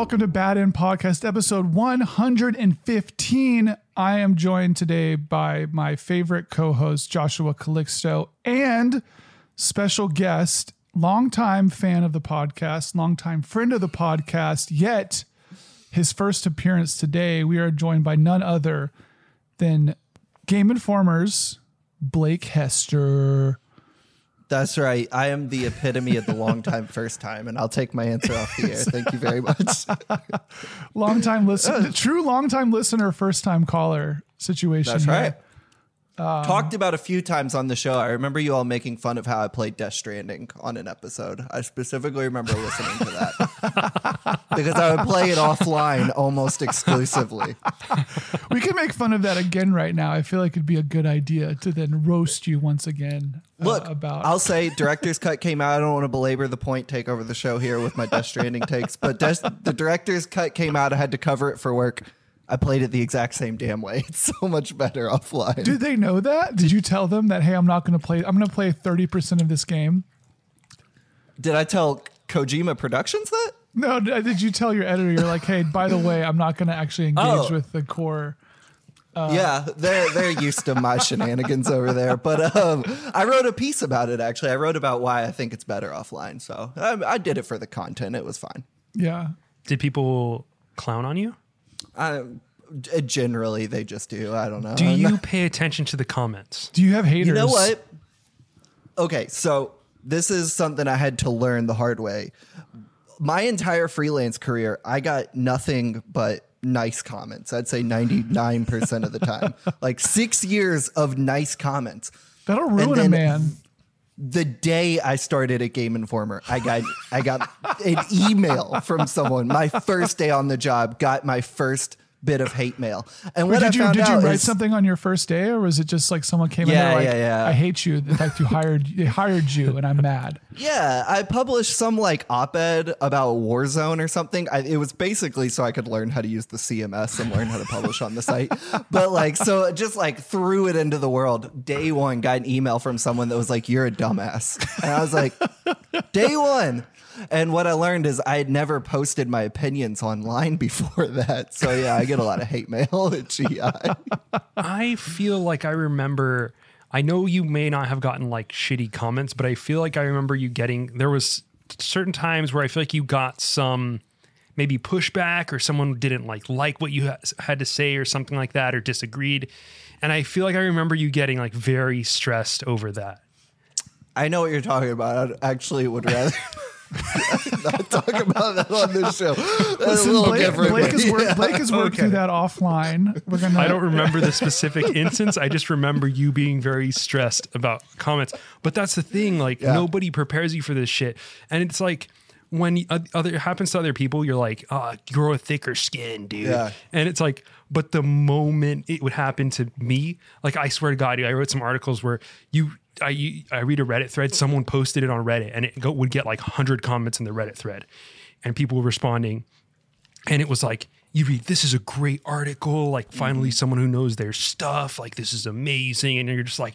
welcome to Bad End Podcast, episode 115. I am joined today by my favorite co host, Joshua Calixto, and special guest, longtime fan of the podcast, longtime friend of the podcast, yet his first appearance today. We are joined by none other than Game Informer's Blake Hester. That's right. I am the epitome of the long time first time, and I'll take my answer off the air. Thank you very much. long time listener, true long time listener, first time caller situation. That's here. right. Um, Talked about a few times on the show. I remember you all making fun of how I played Death Stranding on an episode. I specifically remember listening to that because I would play it offline almost exclusively. we can make fun of that again right now. I feel like it'd be a good idea to then roast you once again. Uh, Look, about I'll say director's cut came out. I don't want to belabor the point, take over the show here with my Death Stranding takes, but Des- the director's cut came out. I had to cover it for work. I played it the exact same damn way. It's so much better offline. Did they know that? Did you tell them that hey, I'm not going to play I'm going to play 30% of this game? Did I tell Kojima Productions that? No, did you tell your editor you're like, "Hey, by the way, I'm not going to actually engage oh. with the core uh, yeah, they're they're used to my shenanigans over there. But um, I wrote a piece about it. Actually, I wrote about why I think it's better offline. So I, I did it for the content. It was fine. Yeah. Did people clown on you? I, uh, generally, they just do. I don't know. Do you pay attention to the comments? Do you have haters? You know what? Okay, so this is something I had to learn the hard way. My entire freelance career, I got nothing but nice comments. I'd say 99% of the time. like six years of nice comments. That'll ruin a man. The day I started at Game Informer, I got I got an email from someone. My first day on the job, got my first bit of hate mail. And what did I you did you write is, something on your first day, or was it just like someone came yeah, in like, yeah, yeah. I hate you. In fact, you hired they hired you, and I'm mad. Yeah, I published some like op-ed about Warzone or something. I, it was basically so I could learn how to use the CMS and learn how to publish on the site. But like, so just like threw it into the world. Day one, got an email from someone that was like, "You're a dumbass," and I was like, "Day one." And what I learned is I had never posted my opinions online before that. So yeah, I get a lot of hate mail at GI. I feel like I remember I know you may not have gotten like shitty comments, but I feel like I remember you getting there was certain times where I feel like you got some maybe pushback or someone didn't like like what you had to say or something like that or disagreed. And I feel like I remember you getting like very stressed over that. I know what you're talking about. I actually would rather not talk about that on this show. That's Listen, a little Blake, different. Blake has, worked, Blake has worked okay. through that offline. We're gonna. I don't remember the specific instance. I just remember you being very stressed about comments. But that's the thing. Like yeah. nobody prepares you for this shit, and it's like when other it happens to other people, you're like, oh, grow a thicker skin, dude. Yeah. And it's like, but the moment it would happen to me, like I swear to God, I wrote some articles where you I I read a Reddit thread. Someone posted it on Reddit, and it go, would get like hundred comments in the Reddit thread, and people were responding, and it was like you read this is a great article like finally mm-hmm. someone who knows their stuff like this is amazing and you're just like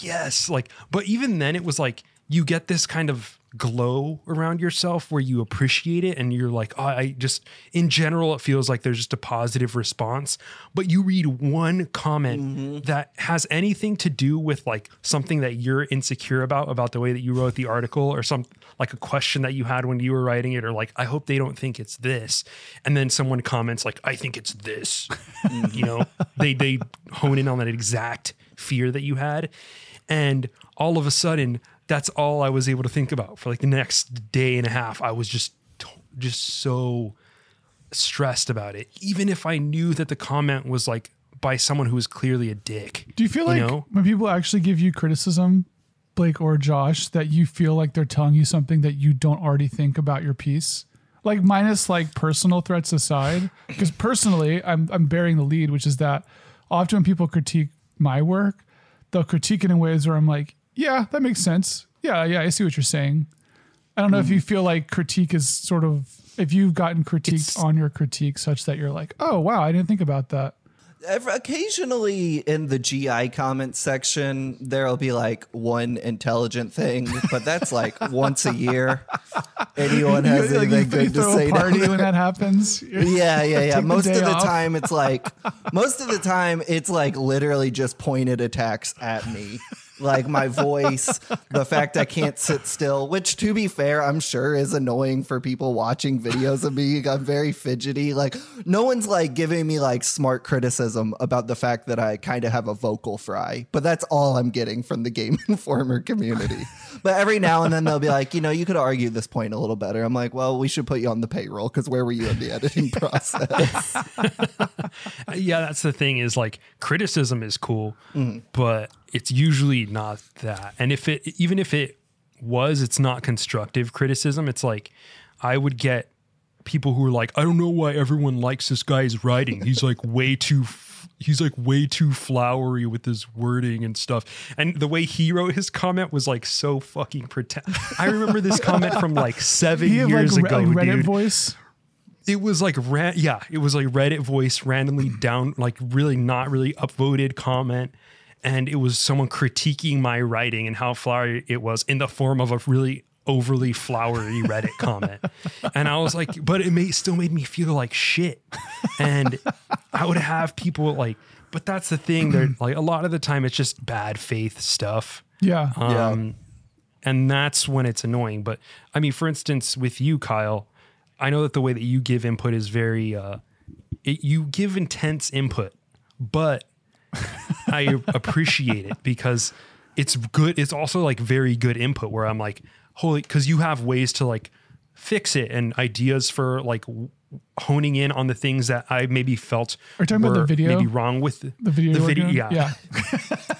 yes like but even then it was like you get this kind of glow around yourself where you appreciate it and you're like, oh, I just, in general, it feels like there's just a positive response. But you read one comment mm-hmm. that has anything to do with like something that you're insecure about, about the way that you wrote the article or some like a question that you had when you were writing it, or like, I hope they don't think it's this. And then someone comments, like, I think it's this. you know, they, they hone in on that exact fear that you had. And all of a sudden, that's all I was able to think about for like the next day and a half. I was just just so stressed about it, even if I knew that the comment was like by someone who was clearly a dick. Do you feel like know? when people actually give you criticism, Blake or Josh, that you feel like they're telling you something that you don't already think about your piece? Like minus like personal threats aside, because personally, I'm I'm bearing the lead, which is that often when people critique my work, they'll critique it in ways where I'm like, yeah, that makes sense. Yeah, yeah, I see what you're saying. I don't know mm. if you feel like critique is sort of if you've gotten critiqued it's, on your critique such that you're like, oh wow, I didn't think about that. Occasionally in the GI comment section, there'll be like one intelligent thing, but that's like once a year. Anyone has like, anything good to say party when that happens. Yeah, yeah, yeah. Take the most of the off. time, it's like most of the time, it's like literally just pointed attacks at me. Like my voice, the fact I can't sit still, which to be fair, I'm sure is annoying for people watching videos of me. I'm very fidgety. Like no one's like giving me like smart criticism about the fact that I kind of have a vocal fry, but that's all I'm getting from the Game Informer community. But every now and then they'll be like, you know, you could argue this point a little better. I'm like, well, we should put you on the payroll because where were you in the editing process? yeah, that's the thing is like criticism is cool, Mm-hmm. but it's usually not that. And if it even if it was, it's not constructive criticism. It's like I would get people who are like, I don't know why everyone likes this guy's writing. He's like way too he's like way too flowery with his wording and stuff. And the way he wrote his comment was like so fucking pretend. I remember this comment from like 7 You have years like, ago, like Reddit dude voice. it was like ran yeah it was like reddit voice randomly down like really not really upvoted comment and it was someone critiquing my writing and how flowery it was in the form of a really overly flowery reddit comment and i was like but it made, still made me feel like shit and i would have people like but that's the thing they're like a lot of the time it's just bad faith stuff Yeah. um, and that's when it's annoying. But I mean, for instance, with you, Kyle, I know that the way that you give input is very, uh, it, you give intense input, but I appreciate it because it's good. It's also like very good input where I'm like, holy, because you have ways to like fix it and ideas for like honing in on the things that I maybe felt Are talking about the video? maybe wrong with the, the video. The video, yeah. Yeah.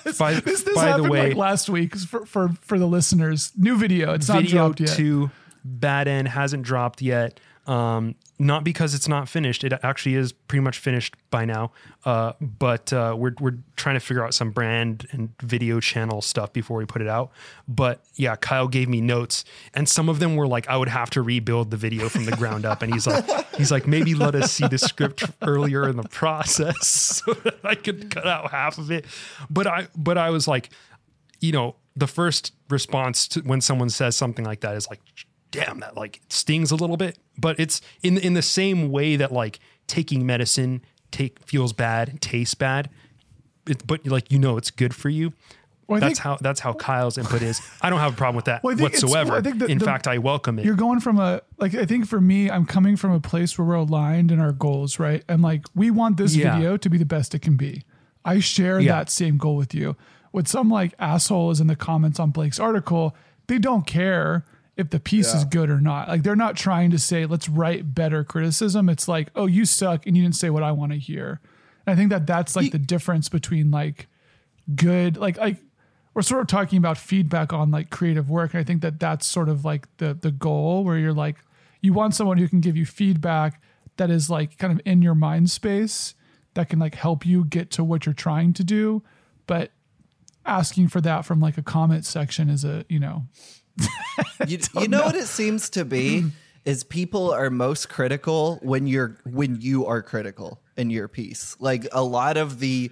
By, This, this by happened the way, like last week for, for for the listeners. New video. It's not dropped yet. two bad end hasn't dropped yet um not because it's not finished. It actually is pretty much finished by now. Uh but uh we're we're trying to figure out some brand and video channel stuff before we put it out. But yeah Kyle gave me notes and some of them were like I would have to rebuild the video from the ground up. And he's like he's like maybe let us see the script earlier in the process so that I could cut out half of it. But I but I was like you know, the first response to when someone says something like that is like, damn, that like stings a little bit. But it's in in the same way that like taking medicine take feels bad, tastes bad. It, but like you know it's good for you. Well, that's think- how that's how Kyle's input is. I don't have a problem with that Well, whatsoever. I think the- in the- fact, I welcome it. You're going from a like I think for me, I'm coming from a place where we're aligned in our goals, right? And like we want this Yeah. video to be the best it can be. I share Yeah. that same goal with you. What some like asshole is in the comments on Blake's article, they don't care if the piece is good or not. Like they're not trying to say let's write better criticism. It's like, oh, you suck and you didn't say what I want to hear. And I think that that's like the difference between like good like like we're sort of talking about feedback on like creative work and i think that that's sort of like the the goal where you're like you want someone who can give you feedback that is like kind of in your mind space that can like help you get to what you're trying to do but asking for that from like a comment section is a you know You, you know, what it seems to be is people are most critical when you're when you are critical in your piece. Like a lot of the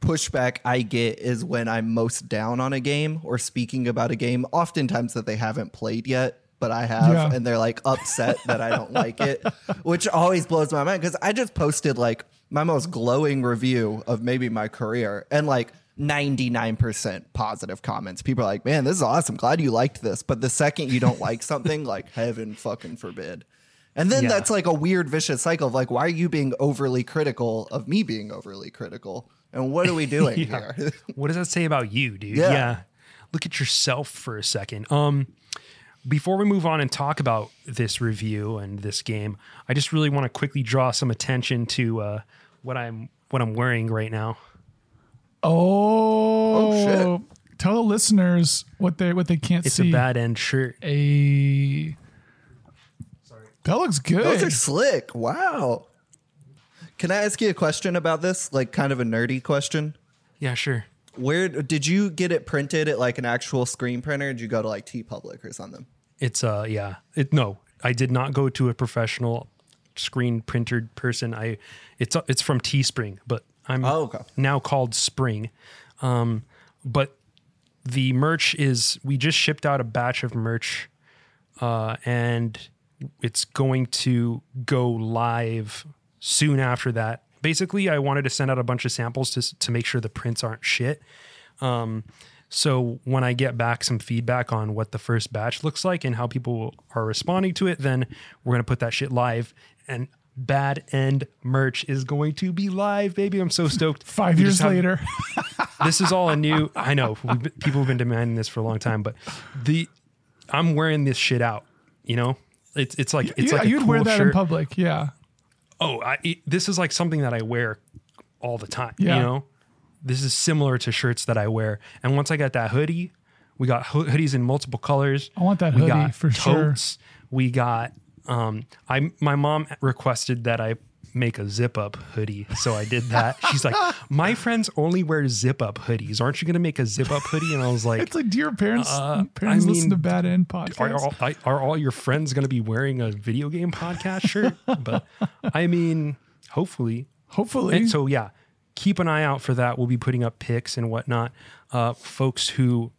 pushback I get is when I'm most down on a game or speaking about a game, oftentimes that they haven't played yet, but I have, Yeah. and they're like upset that I don't like it, which always blows my mind because I just posted like my most glowing review of maybe my career and like 99% positive comments. People are like, man, this is awesome. Glad you liked this. But the second you don't like something, like heaven fucking forbid. And then Yeah. that's like a weird vicious cycle of like, why are you being overly critical of me being overly critical? And what are we doing Yeah. here? what does that say about you, dude? Yeah. Look at yourself for a second. Um, before we move on and talk about this review and this game, I just really want to quickly draw some attention to uh, what I'm what I'm wearing right now. Oh, shit. tell the listeners what they what they can't It's see It's a bad end shirt. a that looks good Those are slick. Wow. Can I ask you a question about this? Like kind of a nerdy question? Yeah, sure. Where did you get it printed at like an actual screen printer? Did you go to like TeePublic or something? It's uh yeah. It no, I did not go to a professional screen printed person. I it's it's from Teespring, but I'm Oh, okay. now called Spring. Um, but the merch is we just shipped out a batch of merch, uh, and it's going to go live soon after that. Basically, I wanted to send out a bunch of samples to to make sure the prints aren't shit. Um, so when I get back some feedback on what the first batch looks like and how people are responding to it, then we're gonna put that shit live. And Bad End merch is going to be live, baby. I'm so stoked. Five We years have- later. this is all a new. I know we've been- people have been demanding this for a long time, but the I'm wearing this shit out. You know, it's it's like it's yeah, like you'd cool wear that shirt. in public. Yeah. oh, I, it- this is like something that I wear all the time. Yeah. You know, this is similar to shirts that I wear. And once I got that hoodie, we got ho- hoodies in multiple colors. I want that we hoodie got for sure. totes. We got. Um, I my mom requested that I make a zip up hoodie, so I did that. She's like, "My friends only wear zip up hoodies. Aren't you gonna make a zip up hoodie?" And I was like, It's like, do your parents, Uh, parents I listen to Bad End are podcast? all, I- are all your friends going to be wearing a video game podcast shirt? but I mean, hopefully. Hopefully. And so yeah, keep an eye out for that. We'll be putting up pics and whatnot. Uh, folks who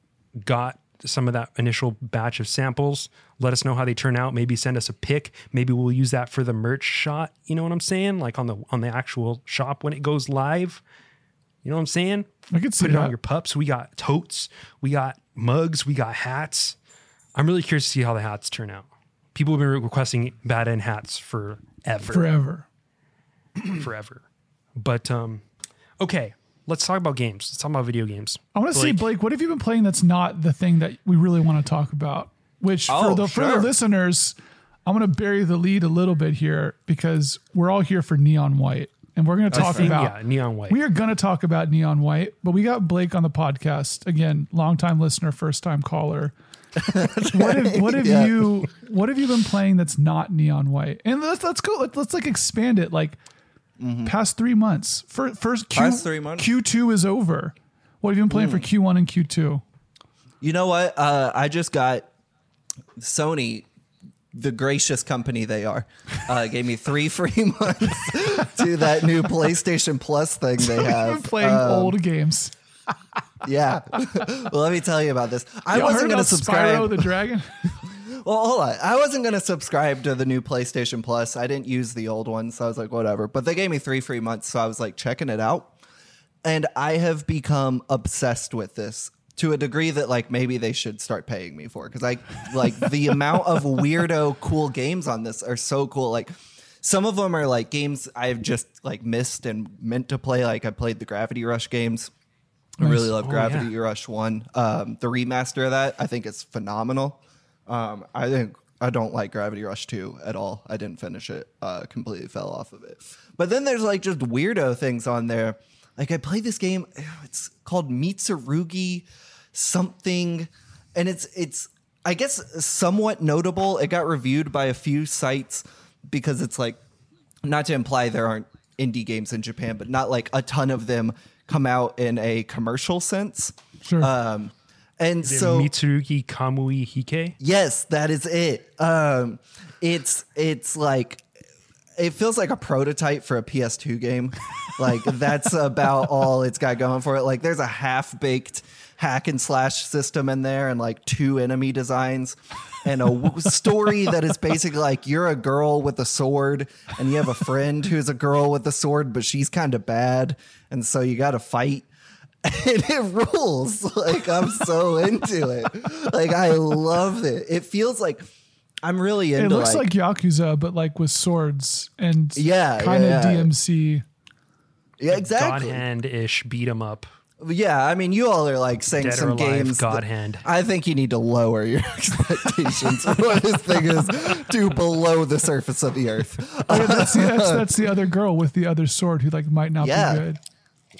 got some of that initial batch of samples, let us know how they turn out. Maybe send us a pic. Maybe we'll use that for the merch shot. You know what I'm saying? Like on the on the actual shop when it goes live. You know what I'm saying? I could see Put it on your pups. We got totes. We got mugs. We got hats. I'm really curious to see how the hats turn out. People have been requesting bad end hats forever Forever. forever. But um, okay, let's talk about games. Let's talk about video games. I want to see. Blake, what have you been playing that's not the thing that we really want to talk about? Which for Oh, the for the listeners, I'm going to bury the lead a little bit here because we're all here for Neon White. And we're going to talk Thing, about yeah, neon white. We are going to talk about Neon White, but we got Blake on the podcast again, longtime listener, first time caller. what have what have Yeah. you what have you been playing that's not Neon White? And let's let's go let's, let's like expand it like past three months. For, first Q, Mm-hmm. Past three months? Q two is over. What have you been playing for Q one and Q two? You know what? Uh, I just got Sony, the gracious company they are, uh, gave me three free months to that new PlayStation Plus thing they I've playing Um, old games. Yeah. well, let me tell you about this. I Y'all wasn't going to subscribe. Spyro the Dragon. Well, hold on. I wasn't going to subscribe to the new PlayStation Plus. I didn't use the old one, so I was like, whatever. But they gave me three free months, so I was like checking it out. And I have become obsessed with this to a degree that like maybe they should start paying me for because I like the amount of weirdo cool games on this are so cool. Like some of them are like games I've just like missed and meant to play. Like I played the Gravity Rush games. I really love Oh, Gravity yeah. Rush One. Um, the remaster of that, I think, is phenomenal. Um, I think I don't like Gravity Rush Two at all. I didn't finish it. Uh, completely fell off of it. But then there's like just weirdo things on there. Like I played this game. It's called Mitsurugi something, and it's it's I guess somewhat notable. It got reviewed by a few sites because it's like not to imply there aren't indie games in Japan, but not like a ton of them come out in a commercial sense. Sure. Um, and so Mitsurugi Kamui Hikae. yes, that is it. Um, it's it's like it feels like a prototype for a PS2 game. like that's about all it's got going for it. Like there's a half baked hack and slash system in there and like two enemy designs and a story that is basically like you're a girl with a sword and you have a friend who's a girl with a sword but she's kind of bad and so you got to fight and it rules. Like I'm so into it. Like I love it. It feels like I'm really into it looks like, like, Yakuza, but like with swords and Yeah, kind of yeah, yeah. DMC. yeah, exactly. God hand ish beat 'em up. Yeah, I mean, you all are like saying Dead or some Alive, games. that- God hand. I think you need to lower your expectations for what this thing is to below the surface of the earth. Oh, yeah, that's, the, that's, that's the other girl with the other sword who like might not Yeah. be good.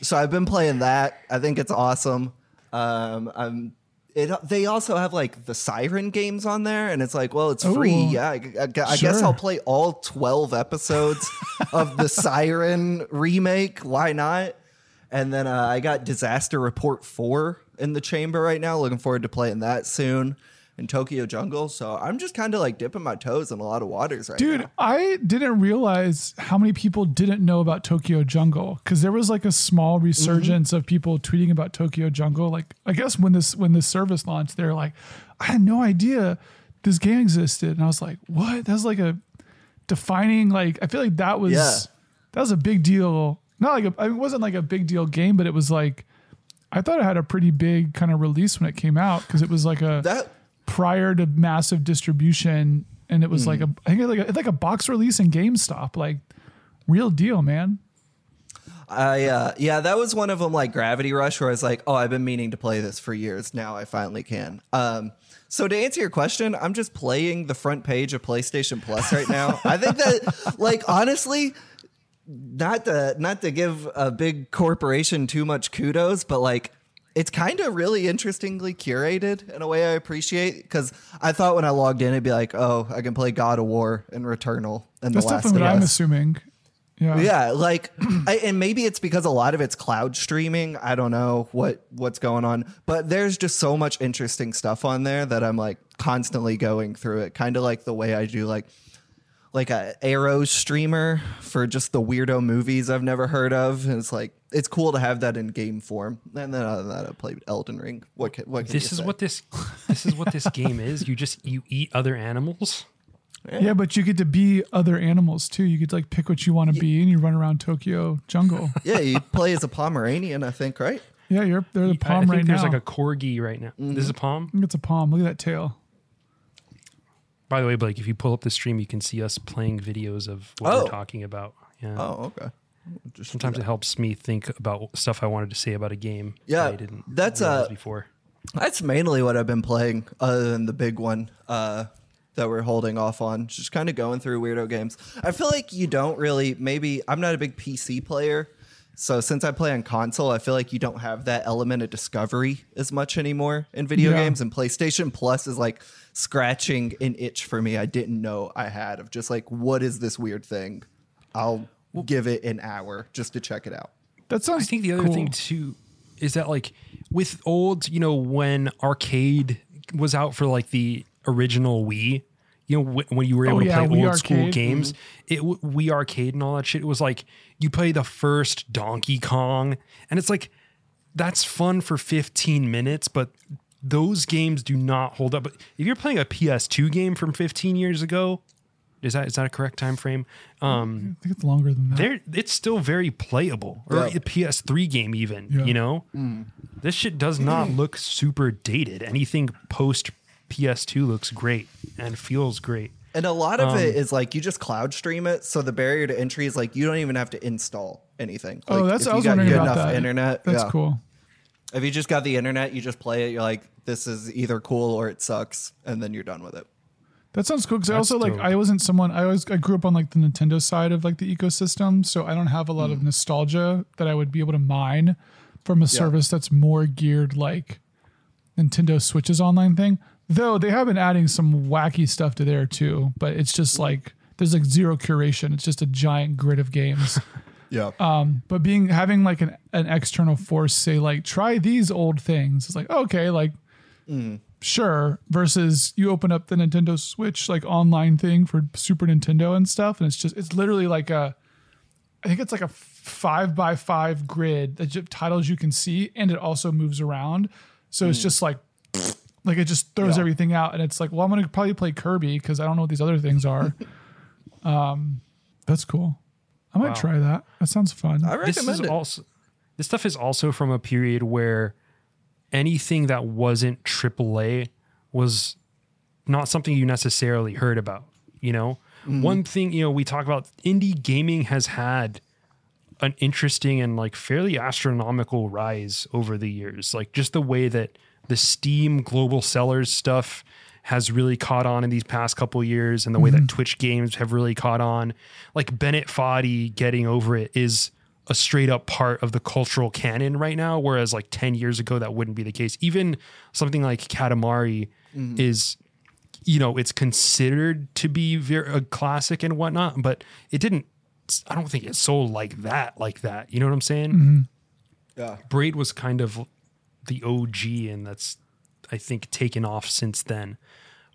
So I've been playing that. I think it's awesome. Um, I'm. It, they also have like the Siren games on there, and it's like, well, it's free. Yeah, I, I- I guess I'll play all twelve episodes of the Siren remake. Why not? And then uh, I got Disaster Report four in the chamber right now. Looking forward to playing that soon. in Tokyo Jungle. So I'm just kind of like dipping my toes in a lot of waters right Dude, now. Dude, I didn't realize how many people didn't know about Tokyo Jungle because there was like a small resurgence of people tweeting about Tokyo Jungle. Like, I guess when this when this service launched, they're like, I had no idea this game existed, and I was like, what? That's like a defining. Like, I feel like that was Yeah. that was a big deal. Not like a, it wasn't like a big deal game, but it was like I thought it had a pretty big kind of release when it came out because it was like a That prior to massive distribution, and it was like a Mm. Think it like a, it's like a box release in GameStop, like real deal, man. I uh yeah, that was one of them like Gravity Rush where I was like, "Oh, I've been meaning to play this for years. Now I finally can." Um so to answer your question, I'm just playing the front page of PlayStation Plus right now. I think that like honestly, not to not to give a big corporation too much kudos, but like it's kind of really interestingly curated in a way I appreciate because I thought when I logged in it'd be like, oh, I can play God of War and Returnal and That's The Last definitely what I'm assuming. Yeah. Yeah, like, I, and maybe it's because a lot of it's cloud streaming. I don't know what what's going on, but there's just so much interesting stuff on there that I'm like constantly going through it, kind of like the way I do like like a Arrow streamer for just the weirdo movies I've never heard of. And it's like it's cool to have that in game form. And then other than that, I played Elden Ring. What can, what can This you is say? what this this is what this game is. You just you eat other animals. Yeah, but you get to be other animals too. You get to like pick what you want to be, and you run around Tokyo jungle. yeah, you play as a Pomeranian, I think, right? yeah, you're they're the I palm think right there's now. like a corgi right now. This is a mm-hmm. palm. It's a palm. Look at that tail. By the way, Blake, if you pull up the stream, you can see us playing videos of what Oh. we're talking about. Yeah. Oh, okay. Just Sometimes it helps me think about stuff I wanted to say about a game. Yeah, that I didn't. that's, uh, before. That's mainly what I've been playing, other than the big one uh, that we're holding off on. Just kind of going through weirdo games. I feel like you don't really. Maybe I'm not a big PC player, so since I play on console, I feel like you don't have that element of discovery as much anymore in video Yeah. games. And PlayStation Plus is like scratching an itch for me I didn't know I had of just like, what is this weird thing? I'll give it an hour just to check it out. That sounds. I think the other cool. thing too is that like with old, you know, when arcade was out for like the original Wii, you know, wh- when you were able Oh, to yeah, play Wii old school Arcade. games, mm-hmm. it w- Wii Arcade and all that shit. It was like you play the first Donkey Kong, and it's like that's fun for 15 minutes, but those games do not hold up. But if you're playing a PS2 game from 15 years ago, is that is that a correct time frame? Um, I think it's longer than that. it's still very playable or Yeah. a PS3 game even Yeah. you know mm. this shit does not mm. look super dated anything post PS2 looks great and feels great And a lot of Um, it is like you just cloud stream it, so the barrier to entry is like you don't even have to install anything. oh, that's if I you was got wondering good about enough that. internet. That's yeah. cool. If you just got the internet, you just play it. You're like, this is either cool or it sucks, and then you're done with it. That sounds cool because I That's also like. I wasn't someone I always I grew up on like the Nintendo side of like the ecosystem, so I don't have a lot Hmm. of nostalgia that I would be able to mine from a service that's more geared like Nintendo Switch's online thing. Though they have been adding some wacky stuff to there too, but it's just like there's like zero curation. It's just a giant grid of games. Yeah. Um, but being having like an, an external force say like try these old things it's like okay like sure versus you open up the nintendo switch like online thing for super nintendo and stuff and it's just it's literally like a i think it's like a five by five grid that titles you can see and it also moves around so it's just like like it just throws Yeah. everything out and it's like well i'm gonna probably play kirby because i don't know what these other things are um that's cool i might Wow. try that that sounds fun I this recommend is it. also this stuff is also from a period where anything that wasn't AAA was not something you necessarily heard about. You know, one thing you know we talk about indie gaming has had an interesting and like fairly astronomical rise over the years. Like just the way that the Steam global sellers stuff has really caught on in these past couple years and the way that mm-hmm. Twitch games have really caught on. Like Bennett Foddy getting over it is a straight up part of the cultural canon right now whereas like 10 years ago that wouldn't be the case. Even something like Katamari mm-hmm. is you know, it's considered to be very a classic and whatnot, but it didn't. I don't think it sold like that, like that. You know what I'm saying? Mm-hmm. Yeah. Braid was kind of the OG, and that's I think taken off since then.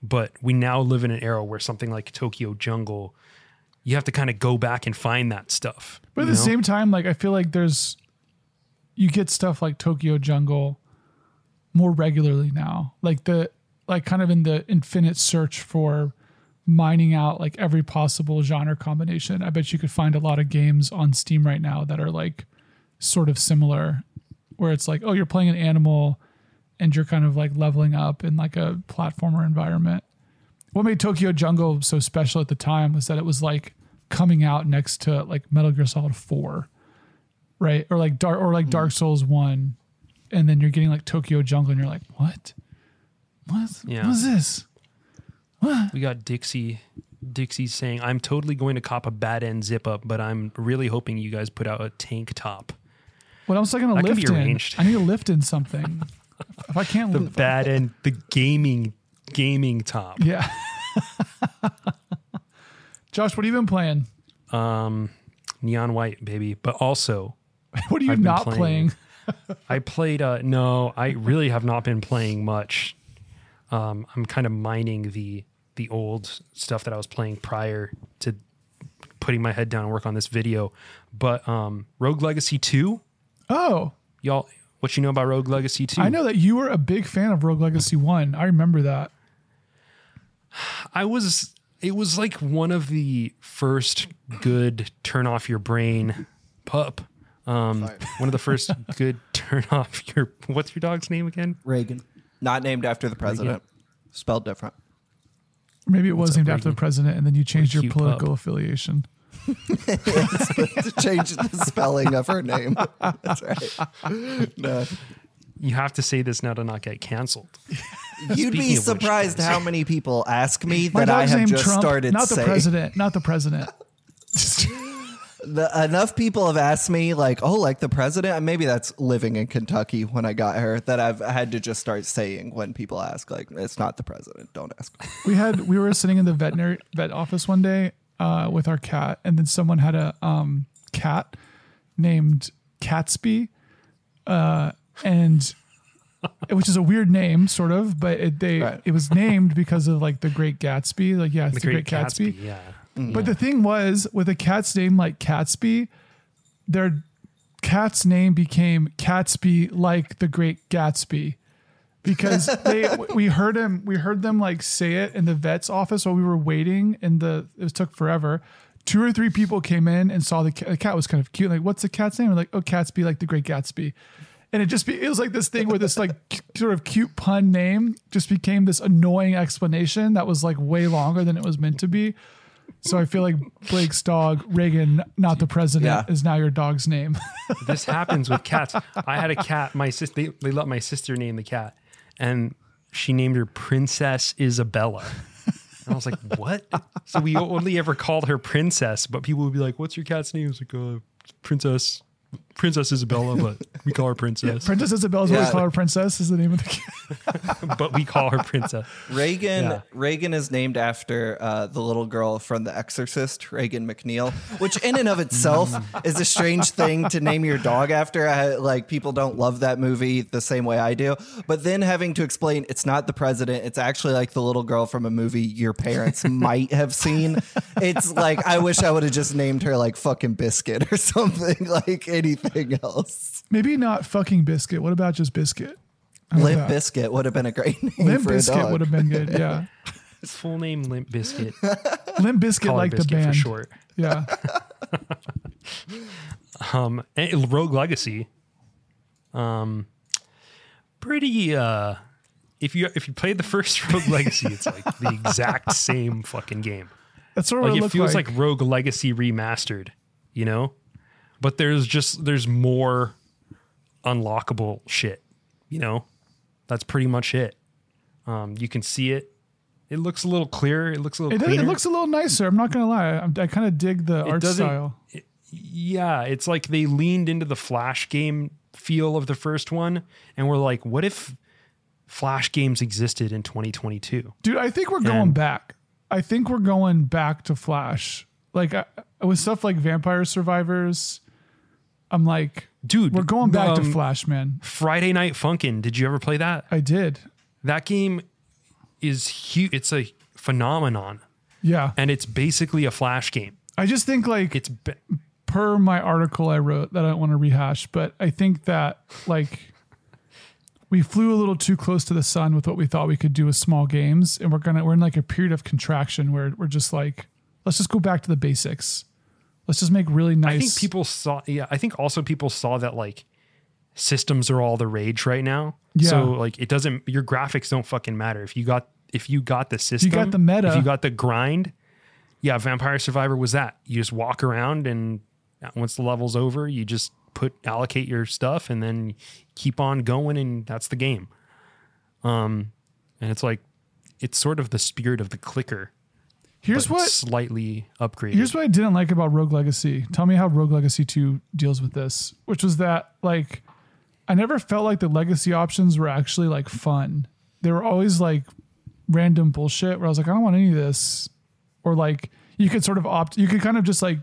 But we now live in an era where something like Tokyo Jungle, you have to kind of go back and find that stuff. But at the know? same time, like I feel like there's you get stuff like Tokyo Jungle more regularly now. Like the like kind of in the infinite search for mining out like every possible genre combination. I bet you could find a lot of games on Steam right now that are like sort of similar where it's like, oh, you're playing an animal and you're kind of like leveling up in like a platformer environment. What made Tokyo Jungle so special at the time was that it was like coming out next to like Metal Gear Solid 4, right? Or like Dark or like Dark mm. Souls 1 and then you're getting like Tokyo Jungle and you're like, "What? What? Yeah. What is this?" We got Dixie. Dixie saying, "I'm totally going to cop a bad end zip up, but I'm really hoping you guys put out a tank top. What else am I going to lift in? I need to lift in something. if I can't The lift, bad end, the gaming gaming top. yeah. Josh, what have you been playing? Um, neon white, baby. But also, What are you I've not playing- playing? I played. Uh, no, I really have not been playing much. Um, I'm kind of mining the the old stuff that I was playing prior to putting my head down and work on this video. But um, Rogue Legacy Two, Oh, y'all, what you know about Rogue Legacy Two? I know that you were a big fan of Rogue Legacy 1. I remember that. I was it was like one of the first good turn off your brain pup. Um, one of the first good turn off your what's your dog's name again? Regan. Not named after the president. Spelled different. Maybe it was up, named after the president and then you changed your cute political pup. affiliation. To change the spelling of her name. That's right. No. You have to say this now to not get canceled. You'd be Speaking of which, surprised how many people ask me My that I have just Trump, started not the saying. president, not the president. The, enough people have asked me, like, oh, like the president, and maybe that's living in Kentucky when I got her, that I've had to just start saying when people ask, like, it's not the president. Don't ask. we had we were sitting in the veterinary vet office one day uh, with our cat, and then someone had a um, cat named Catsby, uh, and which is a weird name, sort of, but it, they Right. it was named because of like the Great Gatsby, like yeah, it's The the, Great, Great, Gatsby. Gatsby. Yeah. But the thing was, with a cat's name like Catsby, their cat's name became Catsby like the Great Gatsby. Because they, we heard him, we heard them like say it in the vet's office while we were waiting, and the it took forever. Two or three people came in and saw the cat. The cat was kind of cute. Like, what's the cat's name? We're like, oh, Catsby, like the Great Gatsby. And it just be, it was like this thing where this like sort of cute pun name just became this annoying explanation that was like way longer than it was meant to be. So I feel like Blake's dog, Regan, not the president, Yeah. is now your dog's name. This happens with cats. I had a cat. My sister, they, they let my sister name the cat, and she named her Princess Isabella. And I was like, "What?" So we only ever called her Princess, but people would be like, "What's your cat's name?" It's like, uh, "Princess, Princess Isabella," but we call her Princess. Princess Isabel's what Yeah. we call her princess is the name of the cat. but we call her Princess. Regan Yeah. Regan is named after uh, the little girl from The Exorcist, Regan MacNeil, which in and of itself is a strange thing to name your dog after. I, like people don't love that movie the same way I do, but then having to explain it's not the president, it's actually like the little girl from a movie your parents might have seen. It's like I wish I would have just named her like fucking Biscuit or something like anything else. Maybe not fucking biscuit. What about just biscuit? Limp that? Biscuit would have been a great name Limp for a biscuit dog. would have been good. Yeah, His full name Limp Biscuit. Limp biscuit Call her like the band. for short. Yeah, Um, Rogue Legacy. Um, pretty. Uh, if you if you played the first Rogue Legacy, it's like the exact same fucking game. that's sort of Like what it it feels like. like Rogue Legacy remastered, you know. But there's just there's more unlockable shit, you know. That's pretty much it. Um, you can see it. It looks a little clearer. It looks a little It, does- it looks a little nicer. I'm not gonna lie. I, I kind of dig the art doesn't- style. yeah, it's like they leaned into the Flash game feel of the first one, and we're like, what if Flash games existed in 2022? Dude, I think we're going And- back. I think we're going back to Flash. Like I, with stuff like Vampire Survivors, I'm like, Dude, we're going back to um, Flash, man. Friday Night Funkin'. Did you ever play that? I did. that game is huge. It's a phenomenon, Yeah. and it's basically a flash game. I just think like It's be- per my article I wrote that I don't want to rehash, but I think that like we flew a little too close to the sun with what we thought we could do with small games, and we're gonna we're in like a period of contraction where we're just like, let's just go back to the basics. Let's just make really nice. I think people saw. Yeah, I think also people saw that like systems are all the rage right now. Yeah. So like it doesn't. Your graphics don't fucking matter if you got if you got the system. You got the meta. If you got the grind. Yeah, Vampire Survivor was that. You just walk around and once the level's over, you just put allocate your stuff and then keep on going and that's the game. Um, and it's like it's sort of the spirit of the clicker. Here's what slightly upgraded. Here's what I didn't like about Rogue Legacy. Tell me how Rogue Legacy 2 deals with this, which was that like I never felt like the legacy options were actually like fun. They were always like random bullshit where I was like, I don't want any of this. Or like you could sort of opt you could kind of just like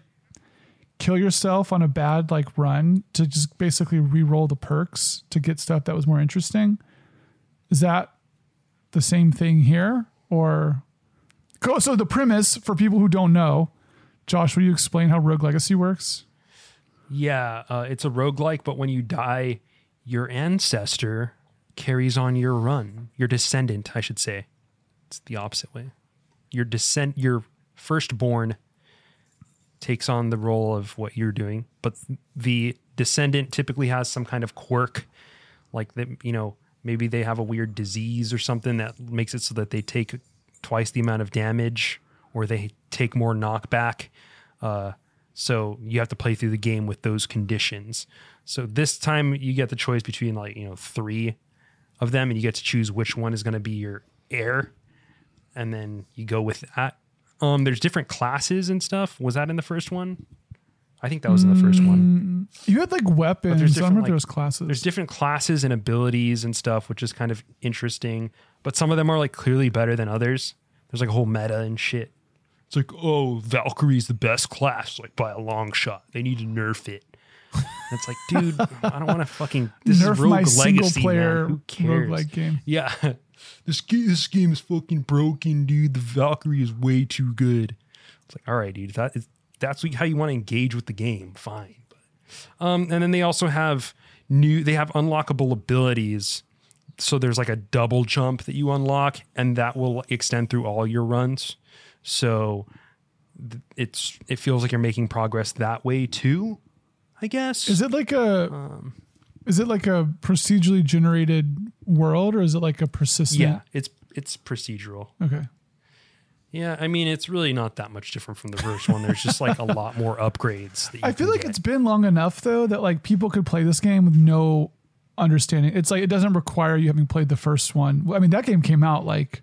kill yourself on a bad like run to just basically re-roll the perks to get stuff that was more interesting. Is that the same thing here? Or Cool. So the premise for people who don't know, Josh, will you explain how Rogue Legacy works? Yeah, uh, it's a roguelike, but when you die, your ancestor carries on your run. Your descendant, I should say. It's the opposite way. Your descent, your firstborn takes on the role of what you're doing, but the descendant typically has some kind of quirk, like that. You know, maybe they have a weird disease or something that makes it so that they take twice the amount of damage, or they take more knockback. Uh, so you have to play through the game with those conditions. So this time you get the choice between like, you know, three of them and you get to choose which one is going to be your heir. And then you go with that. Um, there's different classes and stuff. Was that in the first one? I think that was in the first one. Mm, you had like weapons. I don't different, remember like- there was classes. There's different classes and abilities and stuff, which is kind of interesting. But some of them are like clearly better than others. There's like a whole meta and shit. It's like, oh, Valkyrie's the best class, like by a long shot. They need to nerf it. And it's like, dude, I don't want to fucking this Nerf is Rogue my single player man. Who cares? roguelike game. Yeah, this game, this game is fucking broken, dude. The Valkyrie is way too good. It's like, all right, dude, that is that's how you want to engage with the game. Fine, but um, and then they also have new. They have unlockable abilities. So there's like a double jump that you unlock, and that will extend through all your runs. So it's it feels like you're making progress that way too. I guess. Is it like a Um, is it like a procedurally generated world or is it like a persistent? yeah, it's it's procedural. Okay. Yeah, I mean it's really not that much different from the first one. There's just like a lot more upgrades. That you I feel like get. it's been long enough though that like people could play this game with no understanding. It's like it doesn't require you having played the first one. I mean that game came out like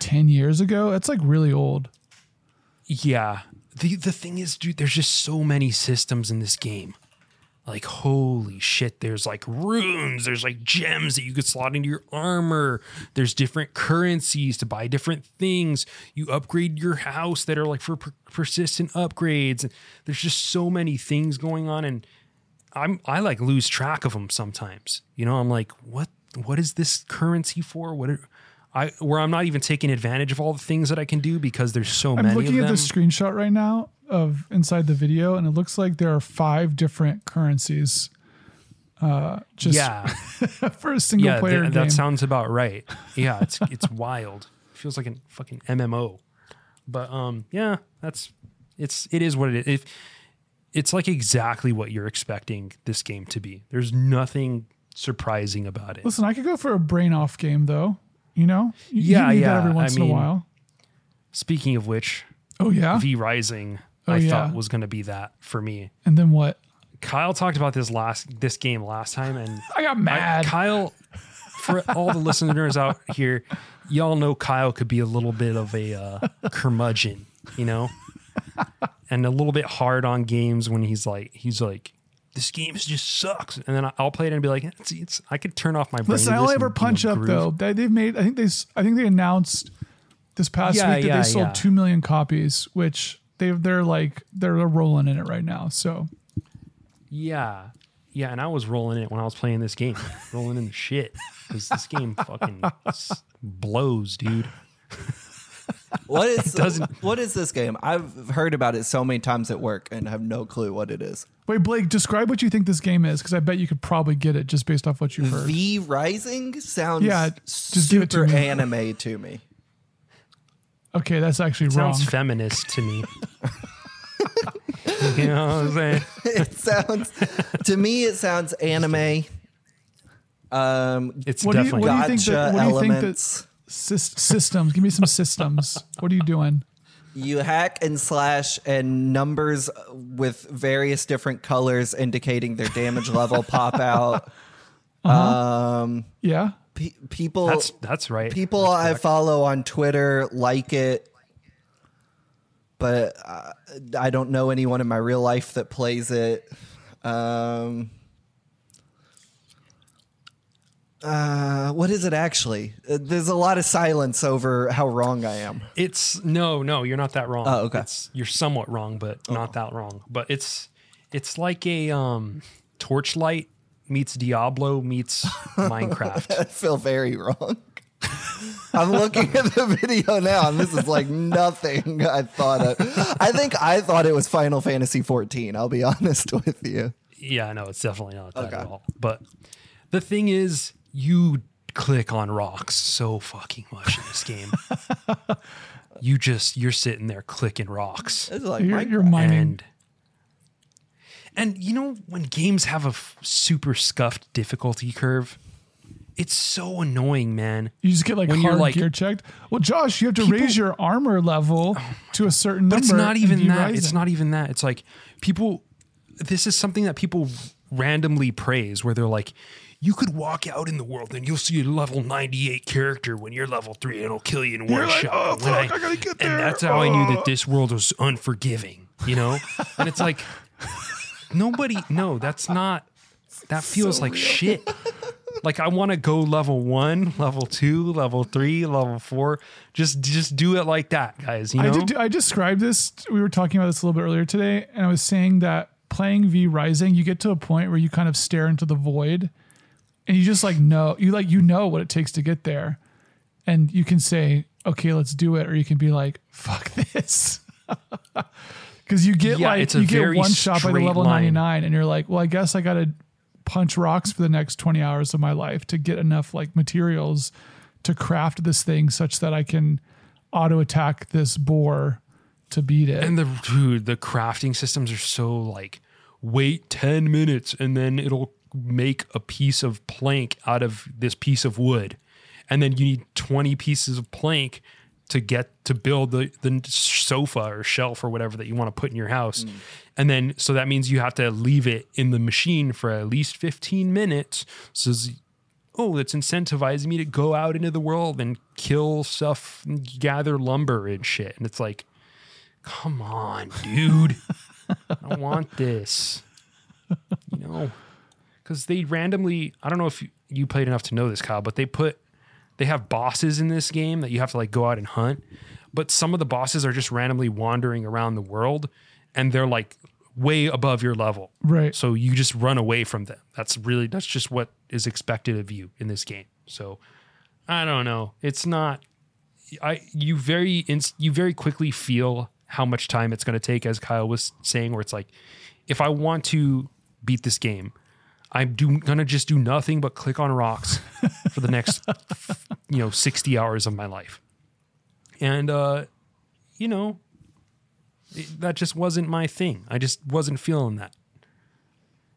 10 years ago. It's like really old. Yeah. The the thing is, dude, there's just so many systems in this game. Like holy shit, there's like runes, there's like gems that you could slot into your armor. There's different currencies to buy different things. You upgrade your house that are like for per- persistent upgrades. And there's just so many things going on and I'm I like lose track of them sometimes. You know, I'm like, what what is this currency for? What are, I where I'm not even taking advantage of all the things that I can do because there's so I'm many looking of at the screenshot right now of inside the video, and it looks like there are five different currencies. Uh, just yeah, for a single yeah, player th- game. that sounds about right. Yeah, it's it's wild. feels like a fucking MMO. But um, yeah, that's it's it is what it is. If it's like exactly what you're expecting this game to be. There's nothing surprising about it. Listen, I could go for a brain off game though. You know, You- Yeah, you need yeah, that every I once in a while. Speaking of which, Oh yeah, V Rising, Oh, I yeah. thought was going to be that for me. and then what? Kyle talked about this last this game last time, and I got I- mad. Kyle, for all the listeners out here, y'all know Kyle could be a little bit of a uh, curmudgeon, you know, and a little bit hard on games when he's like, he's like, this game just sucks, and then I'll play it and be like, it's, it's I could turn off my brain. Listen, I only ever punch up groove. though. They, they've made. I think they. I think they announced this past Yeah, week that yeah, they sold yeah. two million copies, which they they're like they're rolling in it right now. So Yeah. Yeah, and I was rolling it when I was playing this game, rolling in the shit because this game fucking blows, dude. What is doesn't- what is this game? I've heard about it so many times at work and have no clue what it is. Wait, Blake, describe what you think this game is, because I bet you could probably get it just based off what you've heard. V Rising sounds Yeah, just give it to super me. anime to me. Okay, that's actually wrong. Sounds feminist to me. you know what I'm saying? It sounds to me it sounds anime. Um It's What do you- definitely what do you think gotcha that- what do you think that- elements. Systems. Give me some systems. What are you doing? You hack and slash, and numbers with various different colors indicating their damage level pop out. Um, Yeah. Pe- people, that's that's right. people I follow on Twitter like it, but uh, I don't know anyone in my real life that plays it. Um, uh, what is it actually? Uh, There's a lot of silence over how wrong I am. It's no, no, you're not that wrong. Oh, okay. It's, you're somewhat wrong, but not that wrong. But it's it's like a um torchlight meets Diablo meets Minecraft. I feel very wrong. I'm looking at the video now, and this is like nothing I thought of. I think I thought it was Final Fantasy 14. I'll be honest with you. yeah, no, it's definitely not that Okay. at all. But the thing is, you click on rocks so fucking much in this game. you just you're sitting there clicking rocks. It's like You're, you're mining. and and you know when games have a f- super scuffed difficulty curve it's so annoying man You just get like when you're hard like- gear checked. Well, Josh, you have to People- raise your armor level oh to a certain but number. it's not even that it's not even that it's like people this is something that people randomly praise where they're like you could walk out in the world and you'll see a level 98 character when you're level 3 and it'll kill you in one like, shot "Oh, fuck, I gotta get and that's how i knew Oh." that this world was unforgiving you know and it's like nobody no that's not that feels like shit like i want to go level one level two level three level four just just do it like that guys you know I did. I described this. We were talking about this a little bit earlier today, and I was saying that playing V Rising, you get to a point where you kind of stare into the void, and you just like know you like you know what it takes to get there, and you can say, "Okay, let's do it," or you can be like, "Fuck this." Because you get Yeah, like it's a you get very one shot by the level ninety nine, and you're like, "Well, I guess I got to punch rocks for the next twenty hours of my life to get enough like materials to craft this thing such that I can auto attack this boar to beat it." And the dude, the crafting systems are so like wait 10 minutes and then it'll make a piece of plank out of this piece of wood. And then you need 20 pieces of plank to get to build the, the sofa or shelf or whatever that you want to put in your house. Mm. And then so that means you have to leave it in the machine for at least 15 minutes. So oh, that's incentivizing me to go out into the world and kill stuff and gather lumber and shit. And it's like, come on, dude. I don't want this. You know, because they randomly, I don't know if you, you played enough to know this, Kyle, but they put, they have bosses in this game that you have to like go out and hunt. But some of the bosses are just randomly wandering around the world and they're like way above your level. Right. So you just run away from them. That's really, that's just what is expected of you in this game. So I don't know. It's not, I you very inst- you very quickly feel how much time it's going to take, as Kyle was saying, where it's like, if I want to beat this game, I'm do, gonna just do nothing but click on rocks for the next, you know, sixty hours of my life, and uh, you know, it- that just wasn't my thing. I just wasn't feeling that.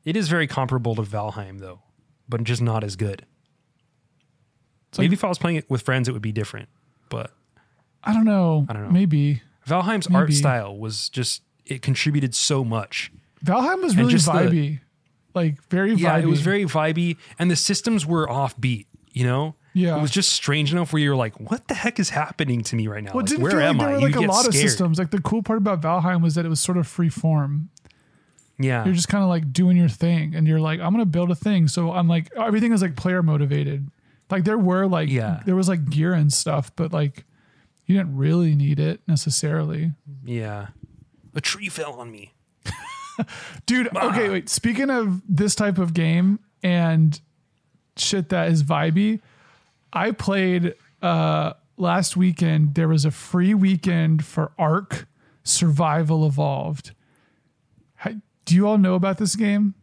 It is very comparable to Valheim, though, but just not as good. like- Maybe if I was playing it with friends, it would be different. But I don't know. I don't know. Maybe Valheim's art style was just it contributed so much. Valheim was really just the- vibey, like very vibey. Yeah, it was very vibey, and the systems were offbeat. You know, Yeah. it was just strange enough where you're like, "What the heck is happening to me right now? Well, Like, didn't where feel like am there I?" were You a lot of systems. Like the cool part about Valheim was that it was sort of free form. Yeah, You're just kind of like doing your thing, and you're like, I'm gonna build a thing. So I'm like, everything is like player motivated. Like there were like, Yeah. there was like gear and stuff, but like you didn't really need it necessarily. yeah. A tree fell on me. Dude, okay, wait. Speaking of this type of game and shit that is vibey, I played uh last weekend. There was a free weekend for Ark Survival Evolved. Do you all know about this game?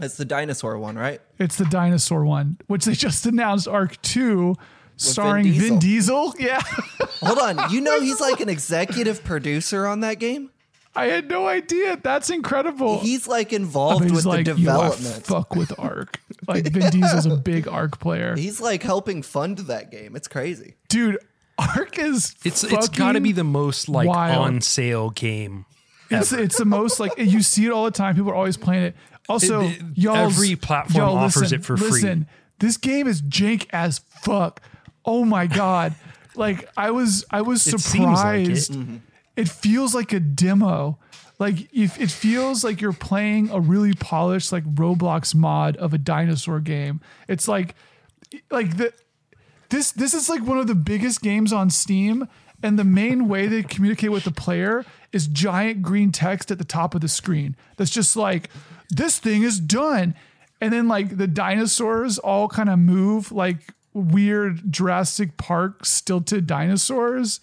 It's the dinosaur one, right? It's the dinosaur one, which they just announced Ark 2 starring Vin Diesel. Diesel. Yeah. Hold on. You know he's like an executive producer on that game? I had no idea. That's incredible. He's like involved He's with like, the "Yo, I development. fuck with Ark. Like Vin Diesel's a big Ark player. He's like helping fund that game. It's crazy. Dude, Ark is It's it's got to be the most like wild. on sale game. It's it's the most like you see it all the time. People are always playing it. Also, It- it- y'all every platform y'all offers it for free. Listen, this game is jank as fuck. Oh my god! like I was I was It seems like it. It. feels like a demo. Like if it feels like you're playing a really polished like Roblox mod of a dinosaur game. It's like like the this this is like one of the biggest games on Steam, and the main way they communicate with the player is giant green text at the top of the screen. That's just like this thing is done, and then like the dinosaurs all kind of move like weird Jurassic Park stilted dinosaurs,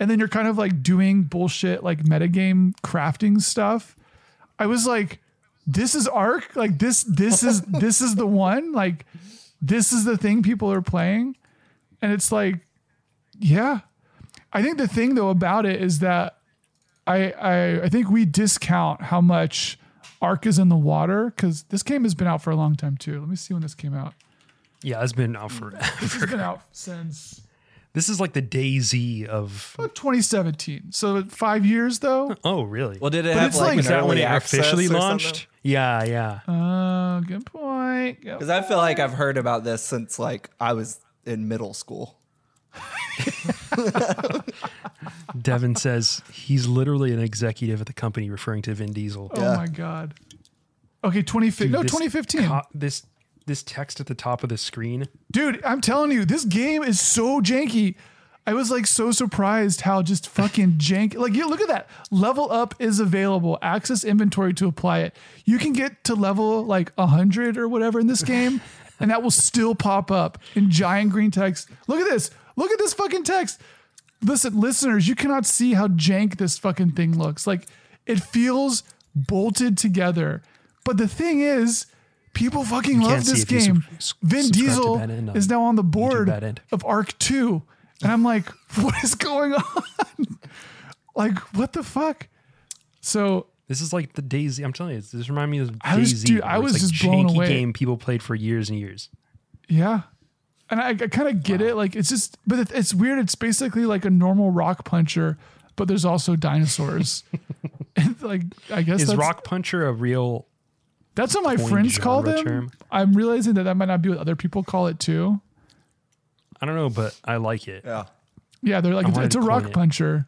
and then you're kind of like doing bullshit like metagame crafting stuff. I was like, this is Ark. Like this this is this is the one. Like this is the thing people are playing. And it's like, yeah. I think the thing though about it is that I I, I think we discount how much Ark is in the water because this game has been out for a long time too. Let me see when this came out. Yeah, it's been out forever. has been out since This is like the DayZ of. about 2017. So five years though. Oh, really? Well, did it But have it's like, like- an Is that when early it access officially or launched? Yeah, yeah. Uh, good point. Good Because I feel like I've heard about this since like I was in middle school. Devin says he's literally an executive at the company, referring to Vin Diesel. Oh Yeah. my god. Okay, 2015. no, This 2015. co- this this text at the top of the screen. Dude, I'm telling you, this game is so janky. I was like so surprised how just fucking jank. Like, you look at that. Level up is available. Access inventory to apply it. You can get to level like 100 or whatever in this game, and that will still pop up in giant green text. Look at this. Look at this fucking text. Listen, listeners, you cannot see how jank this fucking thing looks. Like, it feels bolted together. But the thing is, people fucking love this game. Vin Diesel End is now on the board of Ark 2. And I'm like, what is going on? like, what the fuck? So This is like the DayZ. I'm telling you, this reminds me of I was- DayZ. dude, I was like just blown janky away. game people played for years and years. Yeah. And I, I kind of get it. Like, it's just, but it, it's weird. It's basically like a normal rock puncher, but there's also dinosaurs. like, I guess Is Rock Puncher a real? That's what my friends call genre them. term? I'm realizing that that might not be what other people call it too. I don't know, but I like it. Yeah. Yeah. They're like, it's, it's a rock it. puncher.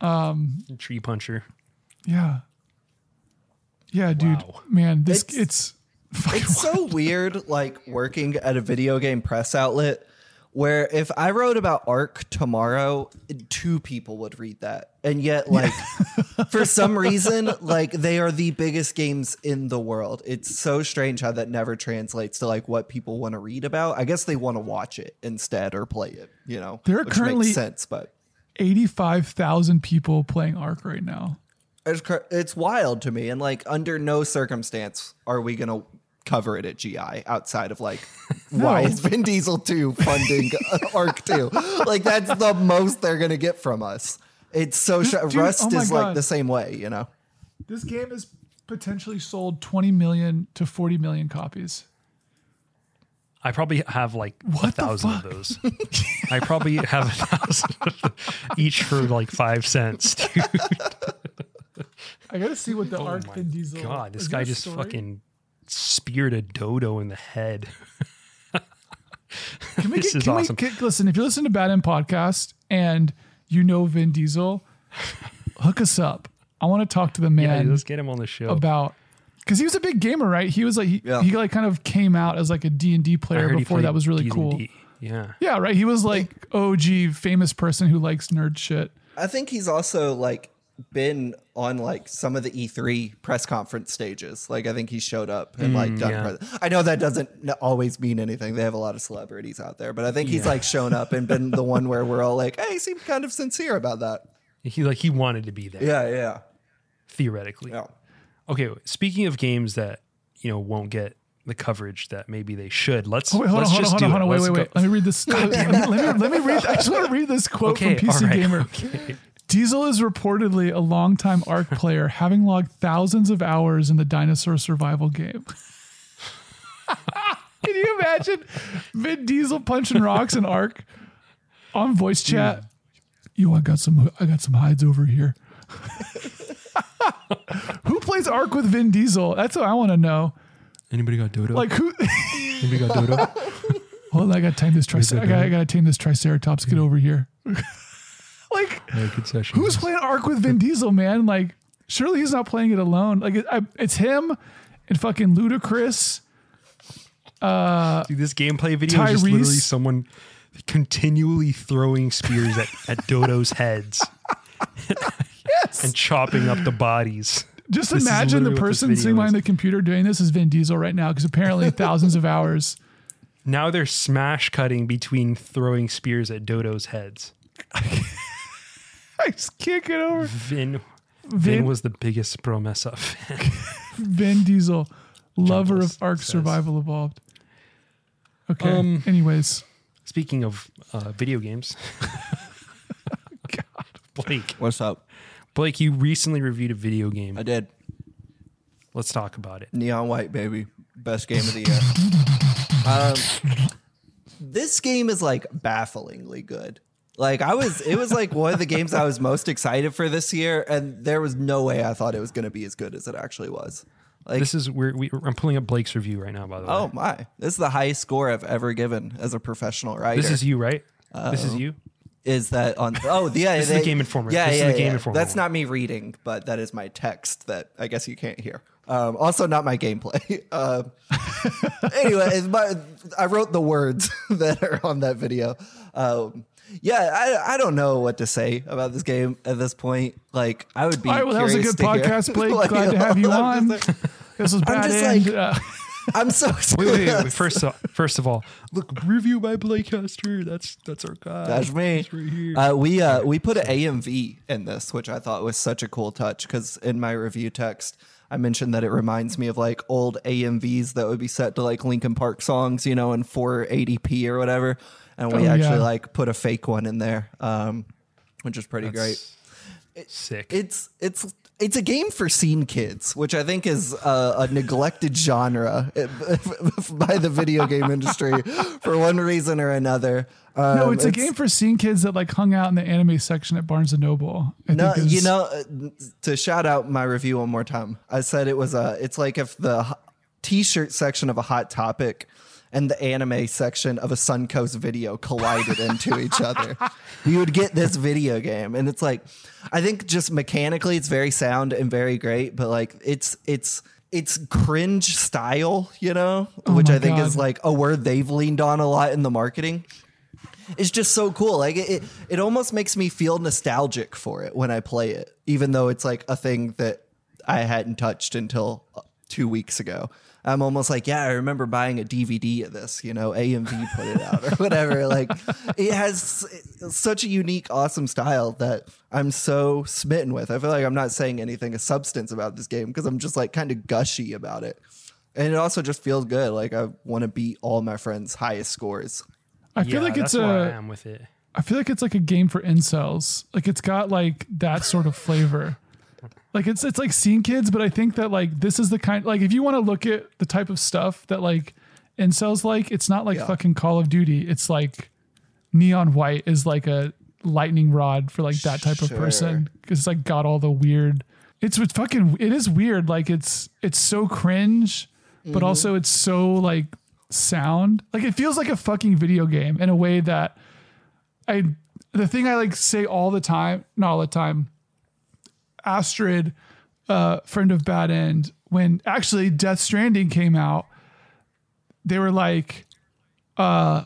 Um tree Puncher. Yeah. Yeah, dude. Wow. Man, this, It's- it's, It's so weird, like working at a video game press outlet where if I wrote about Ark tomorrow, two people would read that. And yet, like, for some reason, like, they are the biggest games in the world. It's so strange how that never translates to, like, what people want to read about. I guess they want to watch it instead or play it, you know? There are which currently- makes sense, but 85,000 people playing Ark right now. it's, it's wild to me. And, like, under no circumstance are we going to cover it at GI outside of, like, why is Vin Diesel 2 funding Ark 2? Like, that's the most they're going to get from us. It's so sh- dude, Rust oh my is like the same way, you know? This game has potentially sold 20 million to 40 million copies. I probably have like What the thousand of those. I probably have a thousand each for like five cents. Dude. I got to see what the Ark Oh my Vin Diesel. God, this guy just story? fucking speared a dodo in the head. Can we this get, is can we awesome. get- listen, if you listen to Bad End Podcast and you know Vin Diesel, hook us up. I want to talk to the Yeah, man let's get him on the show. about because he was a big gamer, right? He was like he, Yeah. he like kind of came out as like a D and D player before that was really cool. D&D. Yeah. Yeah, right. He was like OG famous person who likes nerd shit. I think he's also like been on like some of the E3 press conference stages. Like I think he showed up and like mm, done. yeah. pres- I know that doesn't always mean anything. They have a lot of celebrities out there, but I think he's like shown up and been the one where we're all like, "Hey, he seemed kind of sincere about that." He like he wanted to be there Yeah, yeah, theoretically. yeah. Okay, speaking of games that you know won't get the coverage that maybe they should, let's Oh, wait, hold let's on, hold on, just hold do on, it. hold on. Wait, Let's wait, wait. Let me read this. let, me, let, me, read. I just want to read this quote Okay, from PC all right, Gamer. okay. Diesel is reportedly a longtime Ark player, having logged thousands of hours in the dinosaur survival game. Can you imagine Vin Diesel punching rocks in Ark on voice chat? Yo, I got some. I got some hides over here. who plays Ark with Vin Diesel? That's what I want to know. Anybody got Dodo? Like who? Anybody got Dodo? Hold on, I got to tame this. Tricer- I got. I got to tame this Triceratops. Get over here. like Yeah. Who's playing Ark with Vin Diesel, man? Like, surely he's not playing it alone. Like, it, I, it's him and fucking Ludacris. Uh, Dude, this gameplay video is just literally someone continually throwing spears at, at Dodo's heads Yes. and chopping up the bodies. Just This imagine the literally what this person sitting behind the computer doing this is Vin Diesel right now because apparently thousands of hours. Now they're smash cutting between throwing spears at Dodo's heads. I just can't get over Vin, Vin, Vin, was the biggest promesa fan. Vin Diesel, lover Jumples of Ark says. Survival Evolved. Okay. Um, Anyways, Speaking of uh, video games, God, Blake, What's up? Blake, you recently reviewed a video game. I did Let's talk about it. Neon White, baby, best game of the year. um, this game is like bafflingly good. Like I was, it was like one of the games I was most excited for this year, and there was no way I thought it was going to be as good as it actually was. Like, This is where we, I'm pulling up Blake's review right now. By the way, oh my, this is the highest score I've ever given as a professional writer. this is you, right? this is you. is that on? Oh, yeah, This is the Game Informer. Yeah, This is yeah, the Game yeah. Informer That's not me reading, but that is my text that I guess you can't hear. Um, also, not my gameplay. Uh, anyway, my, I wrote the words that are on that video. Um, yeah, I, I don't know what to say about this game at this point. Like, I would be. all right. Well, that was a good podcast, Blake. Like, Glad to have you on. just like- This was bad just end. like- uh, I'm so Wait, wait, wait. First, of, first of all, look, review by Blake Hester. That's that's our guy. That's me. Right here. Uh, we uh, we put an AMV in this, which I thought was such a cool touch because in my review text, I mentioned that it reminds me of like old AMVs that would be set to like Linkin Park songs, you know, in 480p or whatever. And we Oh, actually yeah. like put a fake one in there, um, which is pretty great. That's Sick. It's it's it's a game for scene kids, which I think is a, a neglected genre by the video game industry for one reason or another. Um, no, it's a game for seeing kids that like hung out in the anime section at Barnes and Noble. I No, think you know, uh, to shout out my review one more time, I said it was a. It's like if the t-shirt section of a Hot Topic and the anime section of a Suncoast video collided into each other. You would get this video game, and it's like, I think just mechanically, it's very sound and very great, but like it's it's. It's cringe style, you know, which Oh my I think is like a word they've leaned on a lot in the marketing it's just so cool. Like it, it, it almost makes me feel nostalgic for it when I play it, even though it's like a thing that I hadn't touched until uh, two weeks ago. I'm almost like, yeah, I remember buying a DVD of this, you know, AMV put it out or whatever. Like it has such a unique, awesome style that I'm so smitten with. I feel like I'm not saying anything of substance about this game because I'm just like kind of gushy about it. And it also just feels good. Like I want to beat all my friends' highest scores. I feel yeah, like it's that's where I a. am with it. I feel like it's like a game for incels. Like it's got like that sort of flavor. Like it's it's like scene kids, but I think that like this is the kind like if you want to look at the type of stuff that like incels like, it's not like Yeah. fucking Call of Duty. It's like neon white is like a lightning rod for like that type of person because it's like got all the weird. It's with fucking. It is weird. Like it's it's so cringe, Mm-hmm. but also it's so like sound. Like it feels like a fucking video game in a way that I the thing I like say all the time, not all the time. Astrid, uh, friend of Bad End, when actually Death Stranding came out, they were like, uh,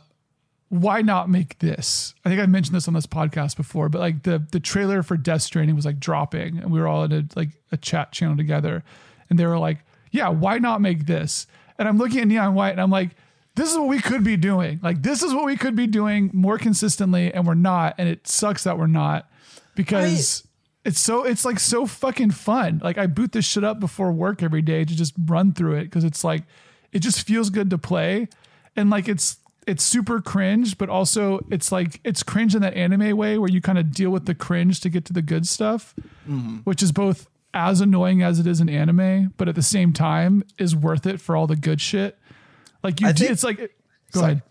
why not make this? I think I mentioned this on this podcast before, but like the the trailer for Death Stranding was like dropping, and we were all in a like a chat channel together, and they were like, "Yeah, why not make this?" And I'm looking at Neon White, and I'm like, "This is what we could be doing. Like this is what we could be doing more consistently, and we're not. And it sucks that we're not because." It's so it's like so fucking fun. Like I boot this shit up before work every day to just run through it because it's like it just feels good to play, and like it's it's super cringe, but also it's like it's cringe in that anime way where you kind of deal with the cringe to get to the good stuff, mm-hmm. which is both as annoying as it is in anime, but at the same time is worth it for all the good shit. Like you, do, think- it's like go Sorry. ahead.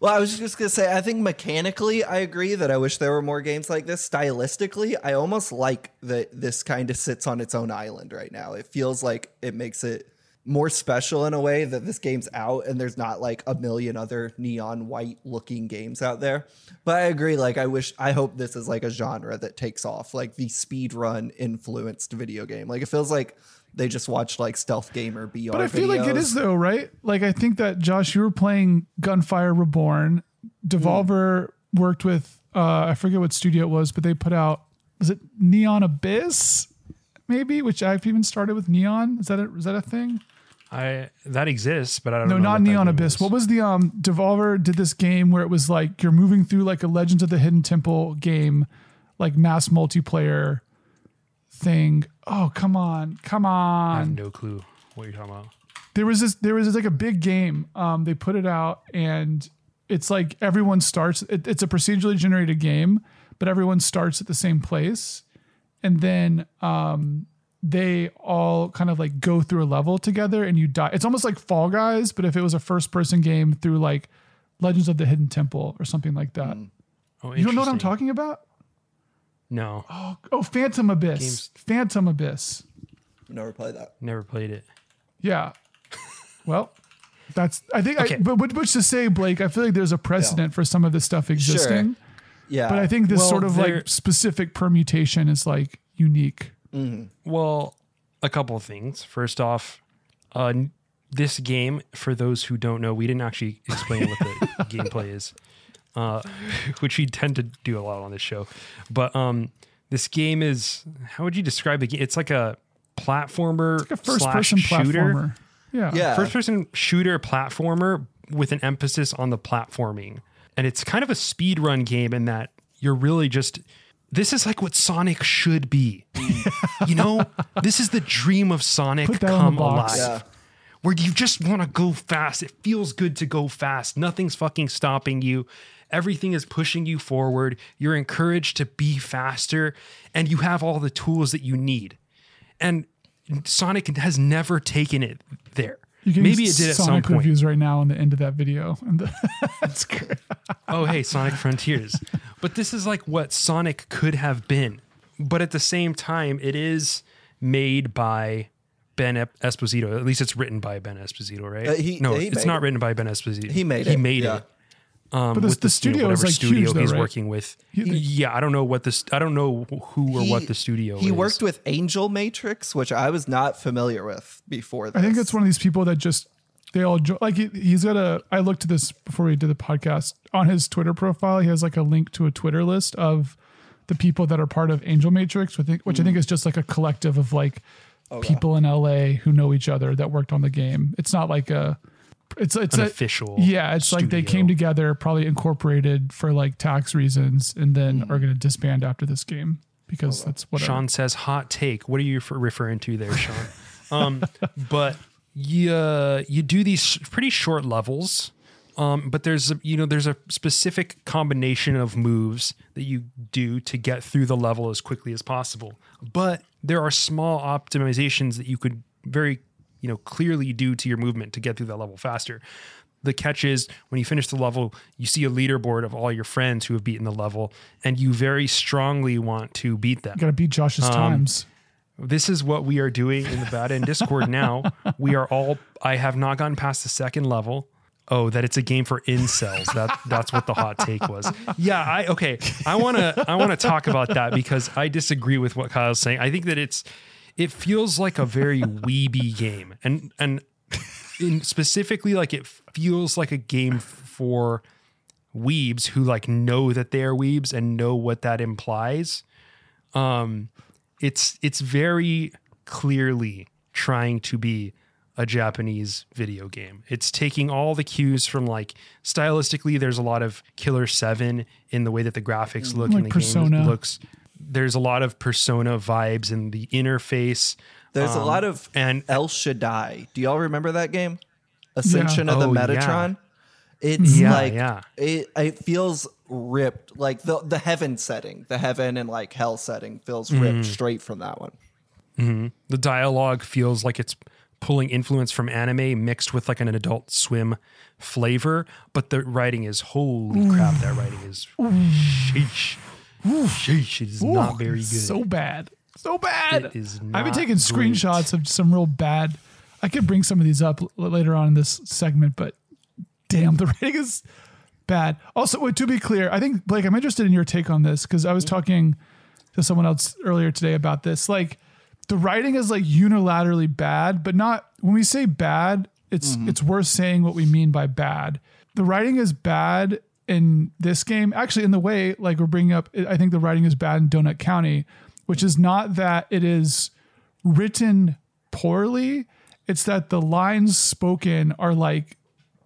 Well, I was just gonna say, I think mechanically, I agree that I wish there were more games like this. Stylistically, I almost like that this kind of sits on its own island right now. It feels like it makes it more special in a way that this game's out and there's not like a million other neon white looking games out there. But I agree, like I wish I hope this is like a genre that takes off, like the speed run influenced video game. Like it feels like they just watch like Stealth Gamer BR. But I feel like it is though, right? Like I think that Josh, you were playing Gunfire Reborn. Devolver worked with uh I forget what studio it was, but they put out was it Neon Abyss? Maybe, which I've even started with Neon. Is that a is that a thing? I that exists, but I don't No, know. No, not Neon Abyss. is. What was the um Devolver did this game where it was like you're moving through like a Legends of the Hidden Temple game, like mass multiplayer thing. Oh, come on. Come on. I have no clue what you're talking about. There was this there was this like a big game. Um they put it out and it's like everyone starts it, it's a procedurally generated game, but everyone starts at the same place. And then um they all kind of like go through a level together and you die. It's almost like Fall Guys, but if it was a first person game through like Legends of the Hidden Temple or something like that. Oh, You don't know what I'm talking about? No, Oh, Phantom Abyss. Games- Phantom Abyss. never played that. never played it. Yeah. Well, that's I think Okay. I but which- which to say, Blake, I feel like there's a precedent for some of this stuff existing. Yeah. But I think this Well, sort of there- like specific permutation is like unique. Well, a couple of things. First off, uh, this game, for those who don't know, we didn't actually explain what the gameplay is, uh, which we tend to do a lot on this show. But um, this game is how would you describe the game? It's like a platformer, Like a first slash person shooter, platformer. Yeah. Yeah. first person shooter platformer with an emphasis on the platforming. And it's kind of a speed run game in that you're really just this is like what Sonic should be. you know, this is the dream of Sonic Put that on come alive. Yeah. Where you just want to go fast. It feels good to go fast. Nothing's fucking stopping you. Everything is pushing you forward. You're encouraged to be faster and you have all the tools that you need. And Sonic has never taken it there. Maybe it did at Sonic some point. reviews right now on the end of that video. That's great. oh, hey, Sonic Frontiers. But this is like what Sonic could have been. But at the same time, it is made by Ben Esposito. At least it's written by Ben Esposito, right? Uh, he- no, he it's not it. written by Ben Esposito. He made He it, He made yeah. it. Um, But the- with the this, you know, studio is, whatever like, studio huge though, he's right? working with. yeah, I don't know what this. I don't know who or what the studio. He is. worked with Angel Matrix, which I was not familiar with before. This. I think it's one of these people that just they all jo- like he, he's got a. I looked at this before we did the podcast on his Twitter profile. He has like a link to a Twitter list of the people that are part of Angel Matrix, which I think, which I think is just like a collective of like people in LA who know each other that worked on the game. It's not like a. It's it's An a, official Yeah, it's like they came together, probably incorporated for like tax reasons, and then Hmm. are going to disband after this game because that's what Sean says hot take. What are you for referring to there, Sean? um, but you uh, you do these pretty short levels. Um, but there's a, you know there's a specific combination of moves that you do to get through the level as quickly as possible. But there are small optimizations that you could very you know clearly do to your movement to get through that level faster. The catch is when you finish the level, you see a leaderboard of all your friends who have beaten the level, and you very strongly want to beat them. You got to beat Josh's Um, times. this is what we are doing in the Bad End discord now. We are all i have not gotten past the second level. Oh that it's a game for incels. That that's what the hot take was. Yeah i okay. I want to i want to talk about that because i disagree with what kyle's saying. I think that it's it feels like a very weeby game and and in specifically like it feels like a game for weebs who like know that they are weebs and know what that implies. Um, it's it's very clearly trying to be a Japanese video game. It's taking all the cues from like stylistically. There's a lot of Killer Seven in the way that the graphics look Like in the Persona. game looks. There's a lot of Persona vibes in the interface. There's a Um, lot of and El Shaddai. Do y'all remember that game? Ascension of the Oh, yeah. Metatron. It's Yeah, like yeah. it it feels ripped like the the heaven setting, the heaven and like hell setting feels ripped straight from that one. the dialogue feels like it's pulling influence from anime mixed with like an adult swim flavor but the writing is holy crap that writing is sheesh sheesh it is not very good So bad. So bad. It is I've been taking great. screenshots of some real bad. I could bring some of these up l- later on in this segment, but damn, the rating is bad. Also, wait, to be clear, I think Blake, I'm interested in your take on this because I was mm-hmm. talking to someone else earlier today about this. Like, the writing is like unilaterally bad, but not when we say bad, it's mm-hmm. it's worth saying what we mean by bad. The writing is bad in this game. Actually, in the way like we're bringing up, I think the writing is bad in Donut County, which is not that it is written poorly. It's that the lines spoken are like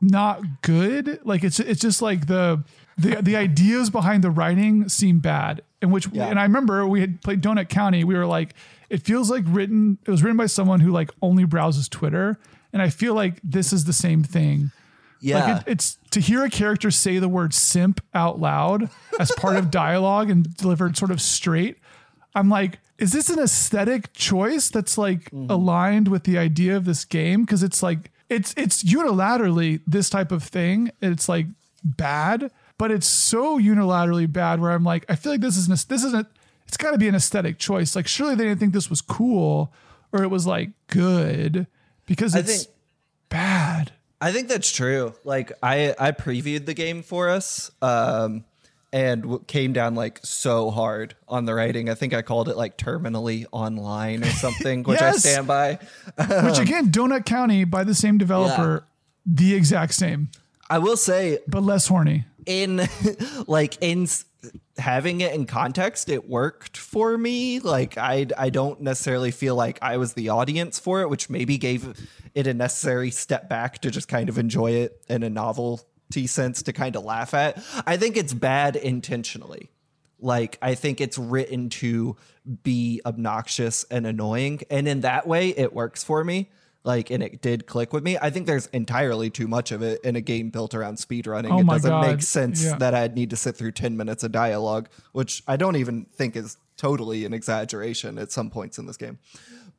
not good. Like it's it's just like the the the ideas behind the writing seem bad. And which Yeah. and I remember we had played Donut County. We were like, it feels like written. It was written by someone who like only browses Twitter. And I feel like this is the same thing. Yeah. Like it, it's to hear a character say the word simp out loud as part of dialogue and delivered sort of straight. I'm like, is this an aesthetic choice that's like mm-hmm. aligned with the idea of this game? Because it's like it's it's unilaterally this type of thing. It's like bad, but it's so unilaterally bad where I'm like, I feel like this is an, this isn't. It's got to be an aesthetic choice. Like, surely they didn't think this was cool or it was like good because it's bad. I think that's true. Like I I previewed the game for us um and w- came down like so hard on the writing. I think I called it like terminally online or something, which I stand by. Which again, Donut County by the same developer, the exact same, I will say but less horny. in like in having it in context it worked for me. Like i i don't necessarily feel like i was the audience for it which maybe gave it a necessary step back to just kind of enjoy it in a novelty sense to kind of laugh at. I think it's bad intentionally. Like i think it's written to be obnoxious and annoying and in that way it works for me like and it did click with me i think there's entirely too much of it in a game built around speedrunning Oh it doesn't God. make sense Yeah. that i'd need to sit through 10 minutes of dialogue which i don't even think is totally an exaggeration at some points in this game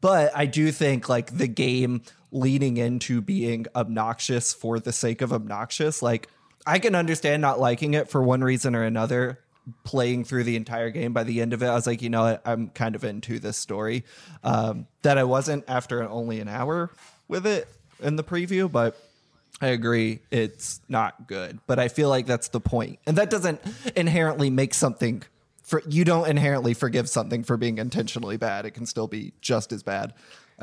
but i do think like the game leaning into being obnoxious for the sake of obnoxious like i can understand not liking it for one reason or another playing through the entire game by the end of it i was like you know i'm kind of into this story um, that i wasn't after only an hour with it in the preview but I agree it's not good, but I feel like that's the point. And that doesn't inherently make something for you don't inherently forgive something for being intentionally bad. It can still be just as bad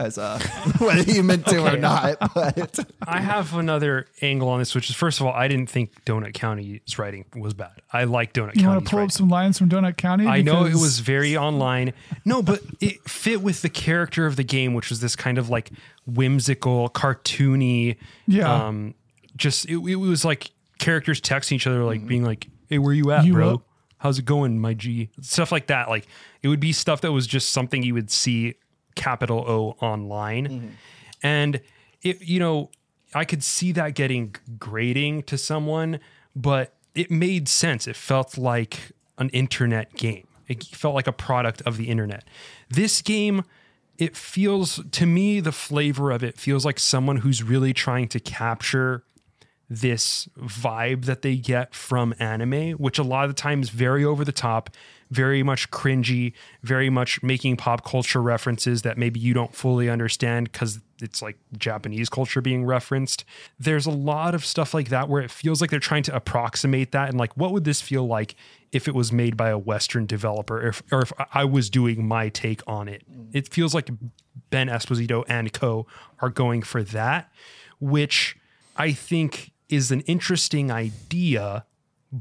as uh whether you meant to or not. But I have another angle on this, which is first of all, I didn't think Donut County's writing was bad. I like Donut County. You want to pull up some lines from Donut County? I know it was very online. No, but it fit with the character of the game, which was this kind of like whimsical, cartoony. Yeah. Um, just it, it was like characters texting each other, like being like, "Hey, where you at, You bro? up?" How's it going, my G?" Stuff like that. Like it would be stuff that was just something you would see capital O online, mm-hmm. and it you know I could see that getting grating to someone, but it made sense. It felt like an internet game. It felt like a product of the internet. This game, it feels to me the flavor of it feels like someone who's really trying to capture this vibe that they get from anime, which a lot of the times very over the top, very much cringy, very much making pop culture references that maybe you don't fully understand because it's like Japanese culture being referenced. There's a lot of stuff like that where it feels like they're trying to approximate that and like what would this feel like if it was made by a Western developer or if, or if I was doing my take on it. It feels like Ben Esposito and co are going for that, which I think is an interesting idea,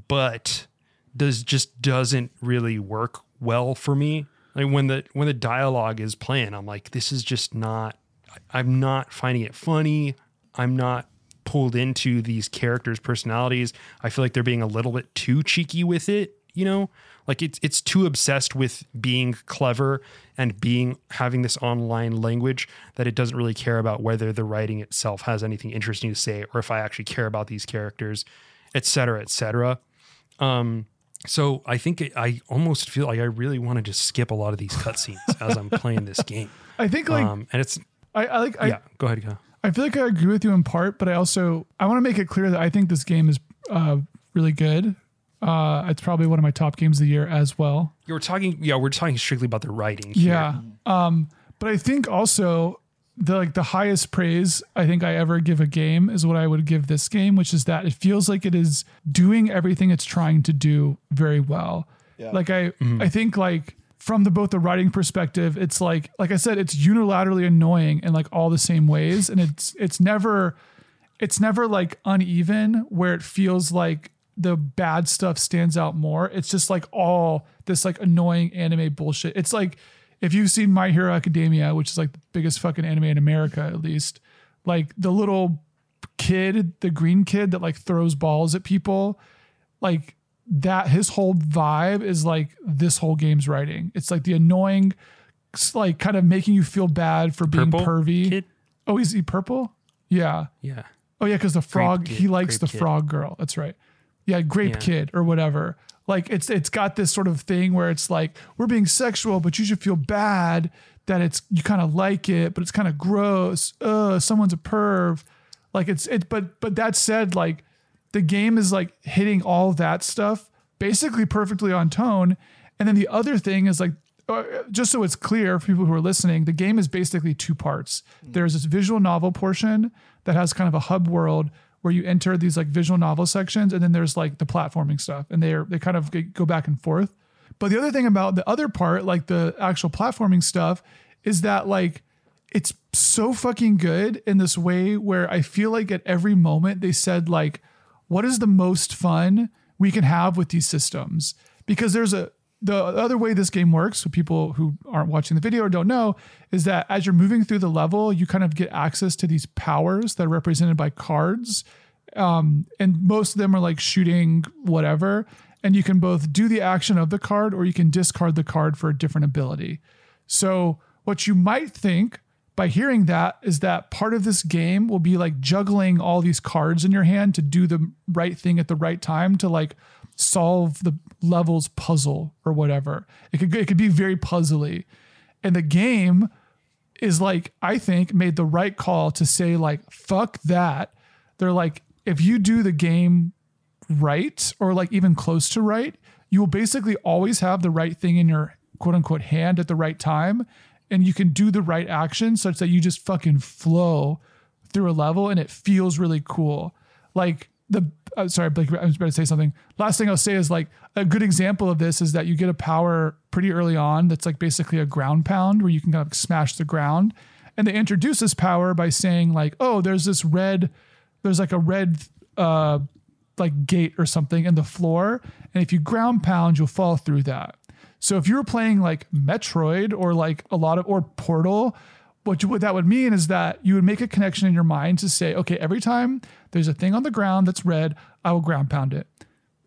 but does just doesn't really work well for me. Like when the when the dialogue is playing, I'm like, this is just not. I'm not finding it funny. I'm not pulled into these characters' personalities. I feel like they're being a little bit too cheeky with it. You know, like it's it's too obsessed with being clever and being having this online language that it doesn't really care about whether the writing itself has anything interesting to say or if I actually care about these characters, et cetera, et cetera. Um, so I think it, I almost feel like I really want to just skip a lot of these cutscenes as I'm playing this game. I think like Um, and it's I, I like I, yeah. Go ahead, go. I feel like I agree with you in part, but I also I want to make it clear that I think this game is uh, really good. Uh, it's probably one of my top games of the year as well. You were talking, yeah, we're talking strictly about the writing. Here. Yeah. Um, but I think also the like the highest praise I think I ever give a game is what I would give this game, which is that it feels like it is doing everything it's trying to do very well. Yeah. Like I mm-hmm. I think like from the both the writing perspective, it's like like I said, it's unilaterally annoying in like all the same ways. And it's it's never it's never like uneven where it feels like the bad stuff stands out more. It's just like all this like annoying anime bullshit. It's like if you've seen My Hero Academia, which is like the biggest fucking anime in America, at least, like the little kid, the green kid that like throws balls at people, like that his whole vibe is like this whole game's writing. It's like the annoying, like kind of making you feel bad for being Purple pervy. kid? Oh, is he purple? Yeah. Yeah. Oh yeah, because the frog he likes the kid. frog girl. That's right. Yeah, grape Yeah. kid or whatever. Like it's it's got this sort of thing where it's like we're being sexual, but you should feel bad that it's you kind of like it, but it's kind of gross. Uh, someone's a perv. Like it's it. But but that said, like the game is like hitting all that stuff basically perfectly on tone. And then the other thing is like, uh, just so it's clear for people who are listening, the game is basically two parts. There's this visual novel portion that has kind of a hub world where you enter these like visual novel sections, and then there's like the platforming stuff, and they're they kind of go back and forth. But the other thing about the other part, like the actual platforming stuff, is that like it's so fucking good in this way where I feel like at every moment they said like, what is the most fun we can have with these systems? Because there's a the other way this game works, for people who aren't watching the video or don't know, is that as you're moving through the level, you kind of get access to these powers that are represented by cards um, and most of them are like shooting whatever. And you can both do the action of the card or you can discard the card for a different ability. So, what you might think by hearing that is that part of this game will be like juggling all these cards in your hand to do the right thing at the right time to like solve the level's puzzle or whatever. It could it could be very puzzly. And the game is like I think made the right call to say like fuck that. They're like if you do the game right or like even close to right, you will basically always have the right thing in your quote unquote hand at the right time and you can do the right action such that you just fucking flow through a level and it feels really cool. Like the uh, sorry, I was about to say something. Last thing I'll say is like a good example of this is that you get a power pretty early on that's like basically a ground pound where you can kind of smash the ground. And they introduce this power by saying like, oh, there's this red, there's like a red uh like gate or something in the floor. And if you ground pound, you'll fall through that. So if you were playing like Metroid or like a lot of or Portal, what, you, what that would mean is that you would make a connection in your mind to say, okay, every time there's a thing on the ground that's red, I will ground pound it.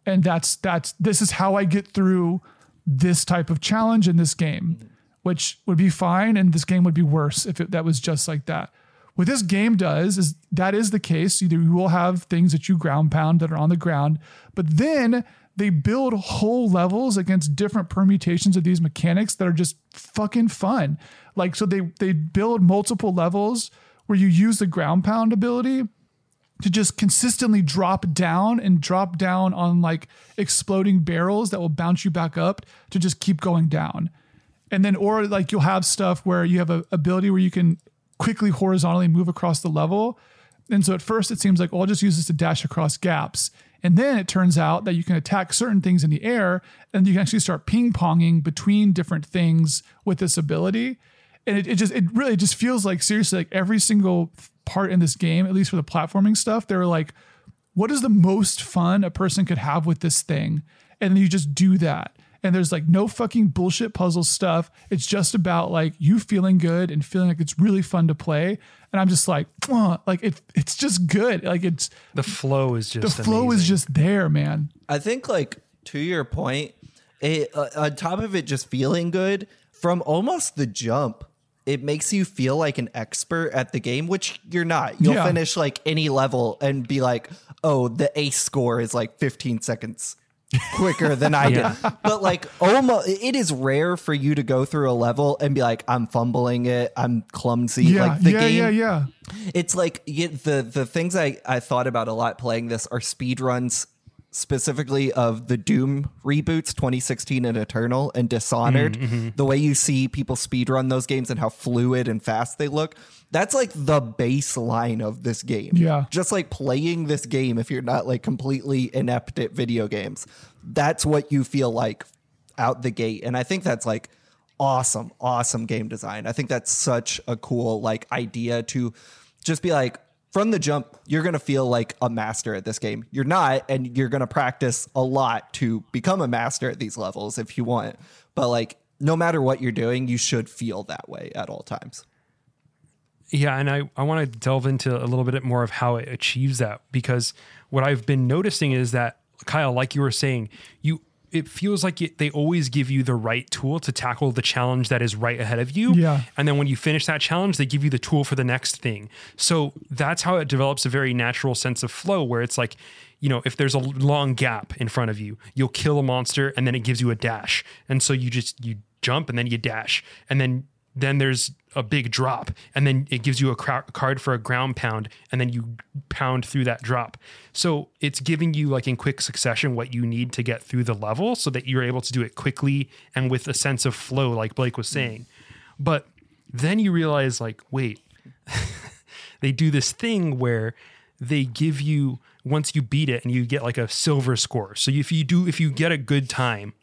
And that's that's this is how I get through this type of challenge in this game, mm-hmm. which would be fine, and this game would be worse if it, that was just like that. What this game does is that is the case. Either you will have things that you ground pound that are on the ground, but then they build whole levels against different permutations of these mechanics that are just fucking fun. Like so they they build multiple levels where you use the ground pound ability to just consistently drop down and drop down on like exploding barrels that will bounce you back up to just keep going down. And then, or like you'll have stuff where you have a ability where you can quickly horizontally move across the level. And so at first it seems like, oh, I'll just use this to dash across gaps. And then it turns out that you can attack certain things in the air and you can actually start ping ponging between different things with this ability. And it, it just, it really just feels like seriously, like every single part in this game, at least for the platforming stuff, they're like what is the most fun a person could have with this thing? And you just do that. And there's like no fucking bullshit puzzle stuff. It's just about like you feeling good and feeling like it's really fun to play. And I'm just like, "Mwah," like it, it's just good. Like it's The flow is just the just flow is just there, man. I think, like, to your point, it, uh, on top of it just feeling good, from almost the jump, it makes you feel like an expert at the game, which you're not. You'll Yeah. finish like any level and be like, oh, the ace score is like 15 seconds quicker than I Yeah. did. But like almost it is rare for you to go through a level and be like, I'm fumbling it, I'm clumsy. Yeah, like the yeah, game yeah, yeah. it's like y- the the things I, I thought about a lot playing this are speed runs specifically of the Doom reboots 2016 and Eternal and Dishonored. Mm-hmm, mm-hmm. The way you see people speed run those games and how fluid and fast they look. That's like the baseline of this game. Yeah. Just like playing this game if you're not like completely inept at video games. That's what you feel like out the gate. And I think that's like awesome, awesome game design. I think that's such a cool like idea to just be like from the jump, you're gonna feel like a master at this game. You're not, and you're gonna practice a lot to become a master at these levels if you want. But like no matter what you're doing, you should feel that way at all times. Yeah, and I, I want to delve into a little bit more of how it achieves that because what I've been noticing is that Kyle, like you were saying, you it feels like it, they always give you the right tool to tackle the challenge that is right ahead of you. Yeah. And then when you finish that challenge, they give you the tool for the next thing. So that's how it develops a very natural sense of flow where it's like, you know, if there's a long gap in front of you, you'll kill a monster and then it gives you a dash. And so you just you jump and then you dash. And then then there's a big drop and then it gives you a card for a ground pound and then you pound through that drop. So it's giving you like in quick succession what you need to get through the level so that you're able to do it quickly and with a sense of flow like blake was saying. But then you realize like wait they do this thing where they give you once you beat it and you get like a silver score. So if you do if you get a good time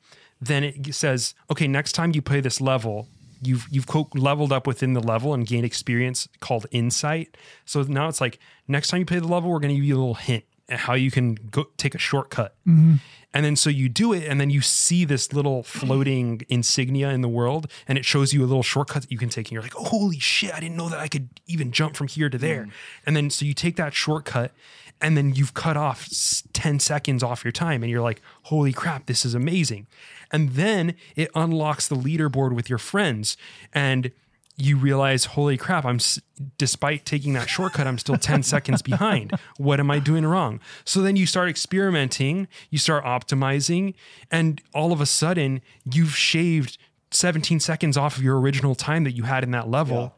then it says okay next time you play this level you've you've quote leveled up within the level and gained experience called insight. So now it's like next time you play the level we're going to give you a little hint at how you can go take a shortcut. Mm-hmm. And then so you do it and then you see this little floating insignia in the world and it shows you a little shortcut that you can take and you're like holy shit i didn't know that i could even jump from here to mm. there. And then so you take that shortcut and then you've cut off 10 seconds off your time and you're like holy crap this is amazing and then it unlocks the leaderboard with your friends. And you realize holy crap i'm despite taking that shortcut i'm still 10 seconds behind. What am i doing wrong? So then you start experimenting you start optimizing and all of a sudden you've shaved 17 seconds off of your original time that you had in that level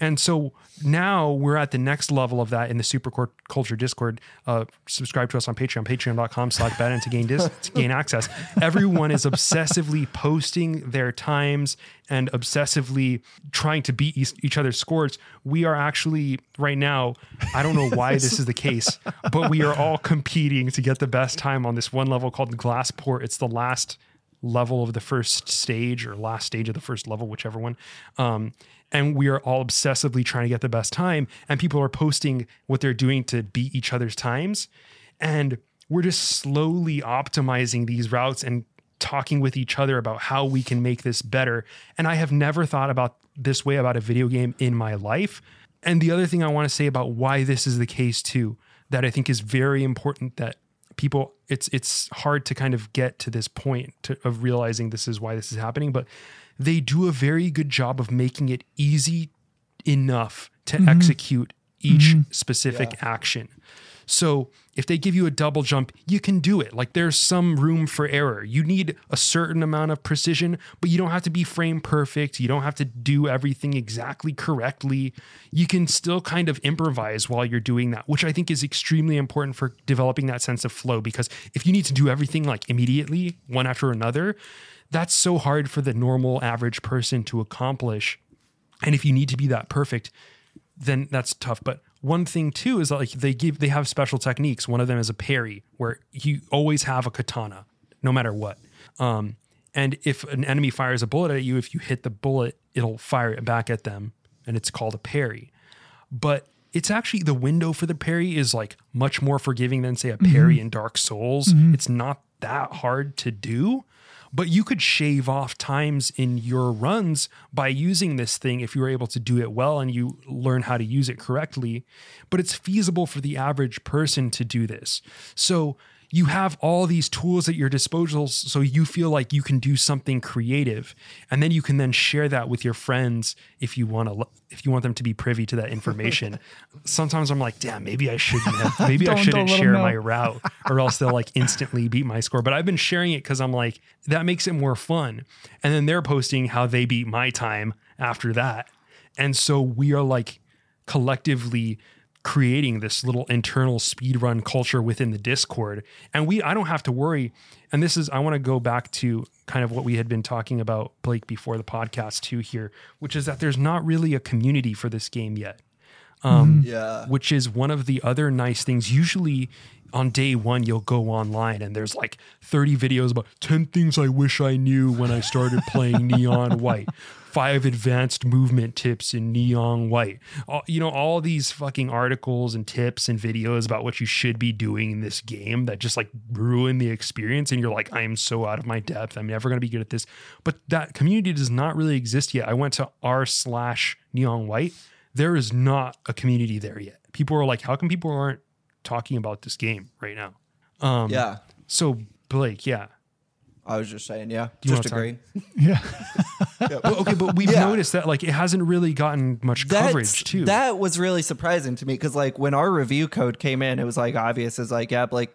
and so now we're at the next level of that in the super culture discord. Uh, subscribe to us on patreon patreon.com slash bad to gain dis- to gain access. Everyone is obsessively posting their times and obsessively trying to beat each, each other's scores. We are actually right now i don't know why this is the case but we are all competing to get the best time on this one level called glassport. It's the last level of the first stage or last stage of the first level, whichever one. Um, and we are all obsessively trying to get the best time. And people are posting what they're doing to beat each other's times. And we're just slowly optimizing these routes and talking with each other about how we can make this better. And I have never thought about this way about a video game in my life. And the other thing I want to say about why this is the case too, that I think is very important that people it's it's hard to kind of get to this point to, of realizing this is why this is happening but they do a very good job of making it easy enough to mm-hmm. execute each mm-hmm. specific action. So if they give you a double jump you can do it. Like there's some room for error. You need a certain amount of precision but you don't have to be frame perfect. You don't have to do everything exactly correctly. You can still kind of improvise while you're doing that which i think is extremely important for developing that sense of flow because if you need to do everything like immediately one after another that's so hard for the normal average person to accomplish and if you need to be that perfect then that's tough. But one thing too is like they give they have special techniques. One of them is a parry, where you always have a katana, no matter what. Um, and if an enemy fires a bullet at you, if you hit the bullet, it'll fire it back at them, and it's called a parry. But it's actually the window for the parry is like much more forgiving than say a parry in Dark Souls. It's not that hard to do, but you could shave off times in your runs by using this thing if you were able to do it well and you learn how to use it correctly. But it's feasible for the average person to do this. So you have all these tools at your disposal so you feel like you can do something creative. And then you can then share that with your friends if you want to if you want them to be privy to that information. Sometimes i'm like damn maybe i shouldn't have maybe i shouldn't don't let 'em share my route or else they'll like instantly beat my score. But i've been sharing it because i'm like that makes it more fun. And then they're posting how they beat my time after that. And so we are like collectively creating this little internal speedrun culture within the Discord. And we I don't have to worry. And this is I want to go back to kind of what we had been talking about, Blake, before the podcast too here, which is that there's not really a community for this game yet. Um, Yeah. which is one of the other nice things. Usually on day one, you'll go online and there's like 30 videos about 10 things I wish I knew when I started playing Neon White, five advanced movement tips in Neon White. All, you know, all these fucking articles and tips and videos about what you should be doing in this game that just like ruin the experience. And you're like, I am so out of my depth. I'm never going to be good at this. But that community does not really exist yet. I went to r slash Neon White there is not a community there yet. People are like, how come people aren't talking about this game right now? Um, Yeah. So Blake, yeah. I was just saying, yeah. You just wanna agree. Yeah. Well, okay, but we've Yeah. noticed that like it hasn't really gotten much coverage too. That was really surprising to me because like when our review code came in, it was like obvious. It's like, yeah, Blake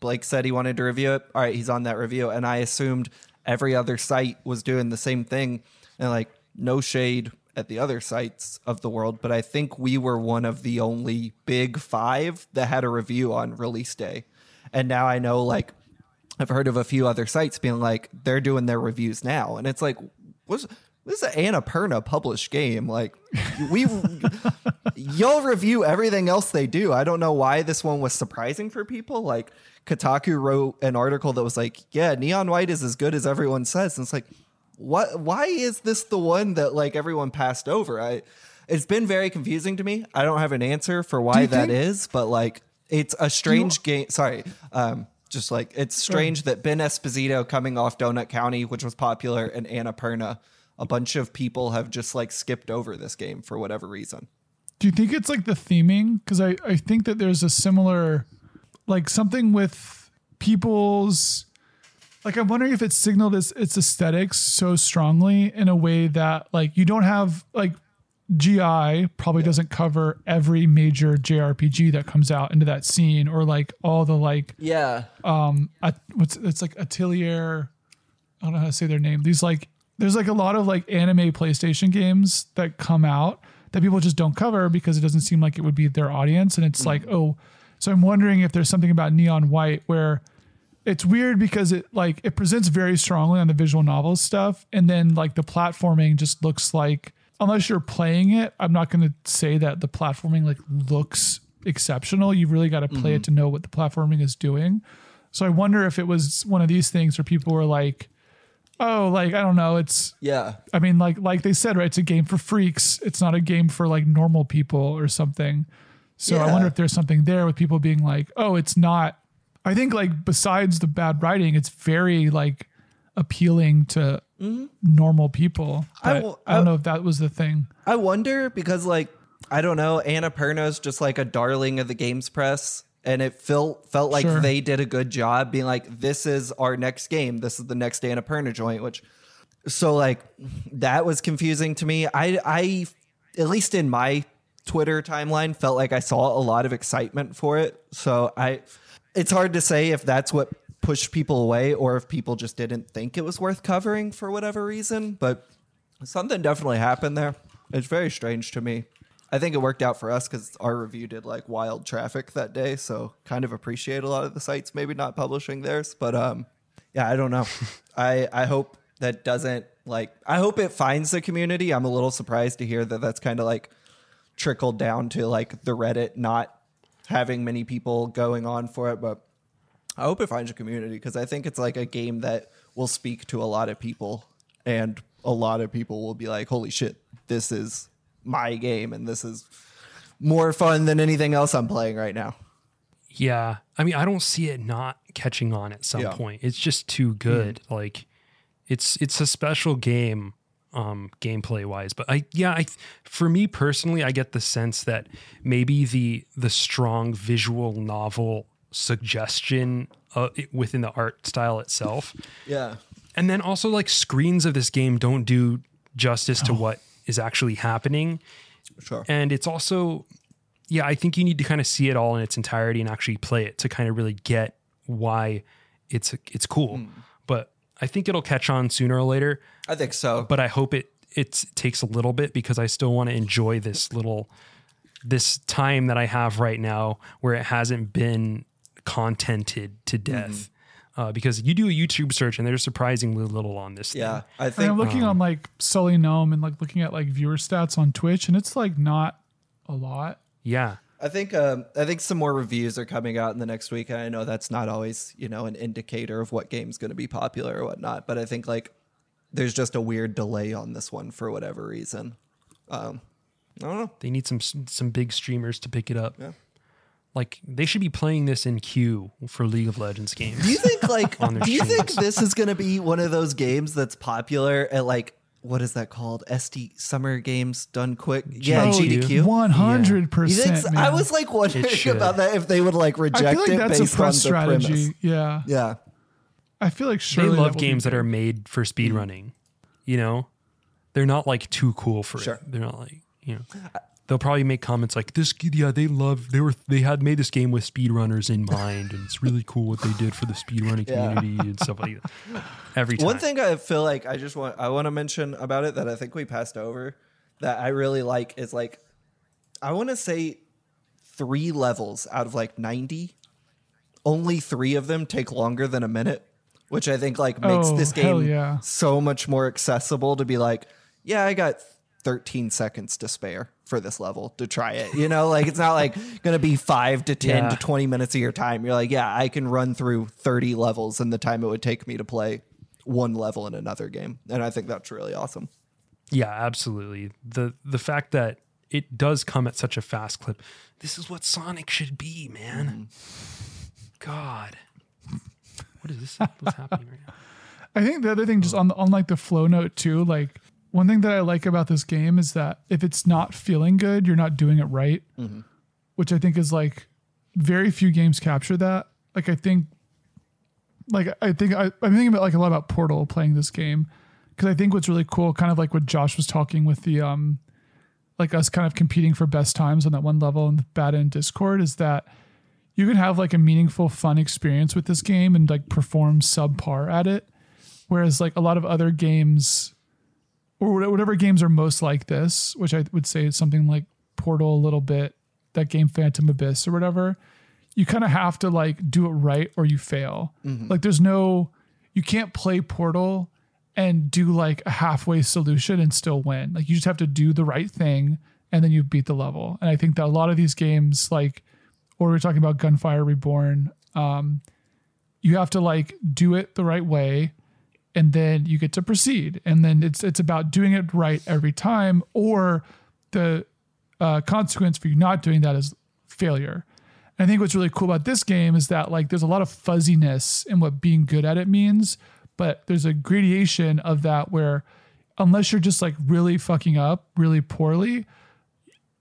Blake said he wanted to review it. All right, he's on that review. And I assumed every other site was doing the same thing. And like no shade at the other sites of the world, but I think we were one of the only big five that had a review on release day. And now I know like I've heard of a few other sites being like they're doing their reviews now, and it's like, what's this is an Annapurna published game? Like we y'all review everything else they do. I don't know why this one was surprising for people. Like Kotaku wrote an article that was like, yeah, Neon White is as good as everyone says, and it's like, what? Why is this the one that like everyone passed over? I. It's been very confusing to me. I don't have an answer for why you that think- is, but like it's a strange game. Sorry. Um, just like it's strange that Ben Esposito coming off Donut County, which was popular, and Annapurna, a bunch of people have just like skipped over this game for whatever reason. Do you think it's like the theming? Because I, I think that there's a similar, like something with people's, like I'm wondering if it signaled its its aesthetics so strongly in a way that like you don't have like GI probably doesn't cover every major JRPG that comes out into that scene or like all the like Yeah. um at, what's it's like Atelier I don't know how to say their name. These like there's like a lot of like anime PlayStation games that come out that people just don't cover because it doesn't seem like it would be their audience and it's like oh so I'm wondering if there's something about Neon White where it's weird because it like it presents very strongly on the visual novel stuff and then like the platforming just looks like unless you're playing it i'm not going to say that the platforming like looks exceptional you really got to play it mm-hmm. to know what the platforming is doing so i wonder if it was one of these things where people were like oh like i don't know it's Yeah. I mean, like like they said, right? It's a game for freaks. It's not a game for like normal people or something. So I wonder if there's something there with people being like, oh, it's not. I think like besides the bad writing, it's very like appealing to normal people. Mm-hmm. I But I, will- don't know if that was the thing. I wonder because like I don't know, Annapurna's just like a darling of the games press. And it felt felt like Sure. they did a good job being like, this is our next game. This is the next Annapurna joint, which so like that was confusing to me. I I at least in my Twitter timeline felt like I saw a lot of excitement for it. So I it's hard to say if that's what pushed people away or if people just didn't think it was worth covering for whatever reason, but something definitely happened there. It's very strange to me. I think it worked out for us because our review did like wild traffic that day, so kind of appreciate a lot of the sites maybe not publishing theirs. But um, yeah, I don't know. I I hope that doesn't like. I hope it finds the community. I'm a little surprised to hear that that's kind of like trickled down to like the Reddit not having many people going on for it, but I hope it finds a community because I think it's like a game that will speak to a lot of people, and a lot of people will be like, "Holy shit, this is my game, and this is more fun than anything else I'm playing right now. Yeah. I mean, I don't see it not catching on at some Yeah. point. It's just too good. Like it's it's a special game um gameplay wise, but I yeah, I for me personally, I get the sense that maybe the the strong visual novel suggestion uh, within the art style itself Yeah. and then also like screens of this game don't do justice to what is actually happening Sure. and it's also yeah i think you need to kind of see it all in its entirety and actually play it to kind of really get why it's it's cool but i think it'll catch on sooner or later I think so. but i hope it it takes a little bit because i still want to enjoy this little this time that i have right now where it hasn't been contented to death uh, because you do a youtube search and there's surprisingly little on this yeah. thing. I And think I'm looking on like SullyGnome and like looking at like viewer stats on Twitch, and it's like not a lot. yeah I think um, I think some more reviews are coming out in the next week. And I know that's not always you know an indicator of what game's going to be popular or whatnot, but I think like there's just a weird delay on this one for whatever reason. Um, I don't know. They need some some big streamers to pick it up. Yeah. Like they should be playing this in queue for League of Legends games. Do you think like On their do you think this is going to be one of those games that's popular at like what is that called? SD Summer Games Done Quick? Yeah, Oh, GDQ. One hundred percent. I was like wondering about that if they would like reject I feel like it that's a based on press the strategy. premise. Yeah. Yeah. I feel like they love will be games that are made for speedrunning. Mm-hmm. You know, they're not like too cool for Sure. it. They're not like you know. They'll probably make comments like this. Yeah, they love. They were. They had made this game with speedrunners in mind, and it's really cool what they did for the speedrunning Yeah. community and stuff like that. Every time. One thing I feel like I just want I want to mention about it that I think we passed over that I really like is like I want to say three levels out of like 90 only 3 of them take longer than a minute which I think like makes Oh, this game yeah. so much more accessible to be like yeah I got 13 seconds to spare for this level to try it you know like it's not like going to be 5 to 10 Yeah. to 20 minutes of your time you're like yeah I can run through 30 levels in the time it would take me to play one level in another game and i think that's really awesome Yeah, absolutely. The the fact that it does come at such a fast clip. This is what Sonic should be, man. Mm-hmm. God. What is this? What's happening right now? I think the other thing, just on the, on like the flow note too, like one thing that I like about this game is that if it's not feeling good, you're not doing it right, which I think is like very few games capture that. Like I think, like I think I, I'm thinking about like a lot about Portal playing this game because I think what's really cool, kind of like what Josh was talking with the um, like us kind of competing for best times on that one level in the bad end Discord is that you can have like a meaningful, fun experience with this game and like perform subpar at it. Whereas like a lot of other games or whatever games are most like this, which I would say is something like Portal a little bit, that game Phantom Abyss or whatever, you kind of have to like do it right or you fail. Like there's no, you can't play Portal and do like a halfway solution and still win. Like you just have to do the right thing and then you beat the level. And I think that a lot of these games, like, or we're talking about Gunfire Reborn, um, you have to like do it the right way and then you get to proceed. And then it's it's about doing it right every time or the uh, consequence for you not doing that is failure. And i think what's really cool about this game is that like there's a lot of fuzziness in what being good at it means but there's a gradation of that where unless you're just like really fucking up really poorly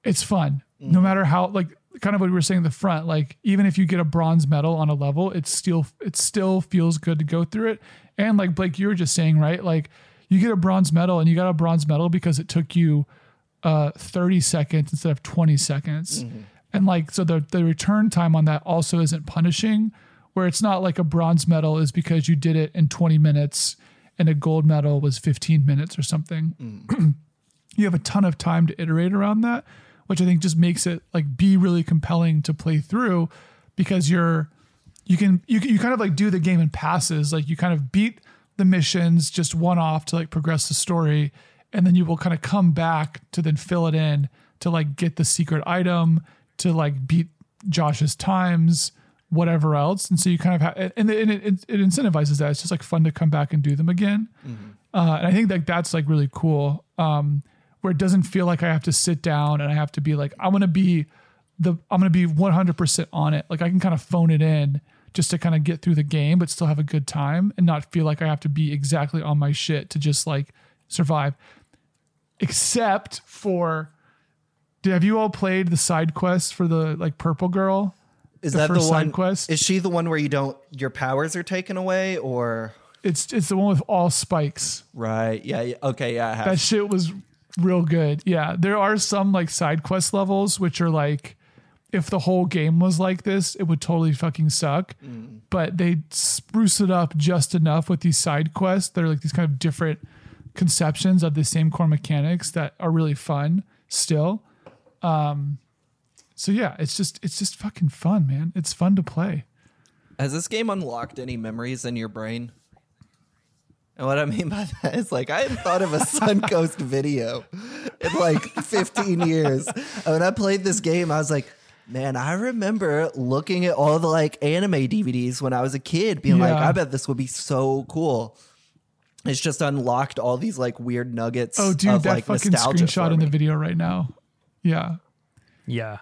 it's fun. No matter how like kind of what we were saying in the front like even if you get a bronze medal on a level it's still it still feels good to go through it. And like blake you were just saying right like you get a bronze medal and you got a bronze medal because it took you uh 30 seconds instead of 20 seconds. And like so the the return time on that also isn't punishing where it's not like a bronze medal is because you did it in 20 minutes and a gold medal was 15 minutes or something. You have a ton of time to iterate around that, which I think just makes it like be really compelling to play through because you're you can you you kind of like do the game in passes, like you kind of beat the missions just one off to like progress the story, and then you will kind of come back to then fill it in to like get the secret item to like beat Josh's times whatever else. And so you kind of have and, and it, it, it incentivizes that. It's just like fun to come back and do them again. Uh, and I think that that's like really cool. Um, where it doesn't feel like I have to sit down and I have to be like, I'm gonna be the I'm gonna be 100% on it. Like I can kind of phone it in just to kind of get through the game, but still have a good time and not feel like I have to be exactly on my shit to just like survive. Except for, have you all played the side quest for the like purple girl? Is The that the first side one? quest? Is she the one where you don't your powers are taken away or It's it's the one with all spikes. right? Yeah. yeah okay. Yeah. I have. That shit was real good. Yeah, there are some like side quest levels which are like if the whole game was like this, it would totally fucking suck. But they spruce it up just enough with these side quests. They're like these kind of different conceptions of the same core mechanics that are really fun still. Um so yeah, it's just it's just fucking fun, man. It's fun to play. Has this game unlocked any memories in your brain? And what I mean by that is like I hadn't thought of a Suncoast video in like 15 years. And when I played this game, I was like, man, I remember looking at all the like anime DVDs when I was a kid, being like, I bet this would be so cool. It's just unlocked all these like weird nuggets. Oh dude, of, that like, fucking nostalgia screenshot in the video right now. Yeah. Yeah.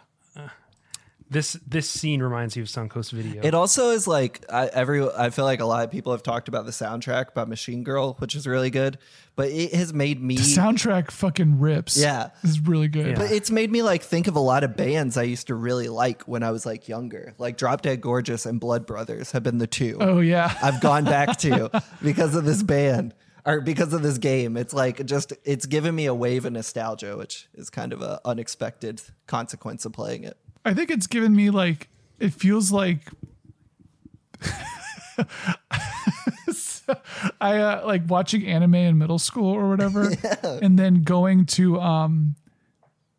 This this scene reminds me of Suncoast video. It also is like I, every. I feel like a lot of people have talked about the soundtrack by Machine Girl, which is really good. But it has made me. The soundtrack fucking rips. Yeah. This is really good. Yeah. but it's made me like think of a lot of bands I used to really like when I was like younger. Like Drop Dead Gorgeous and Blood Brothers have been the two Oh yeah. I've gone back to because of this band or because of this game. It's like just it's given me a wave of nostalgia, which is kind of an unexpected consequence of playing it. I think it's given me like it feels like I uh, like watching anime in middle school or whatever, and then going to um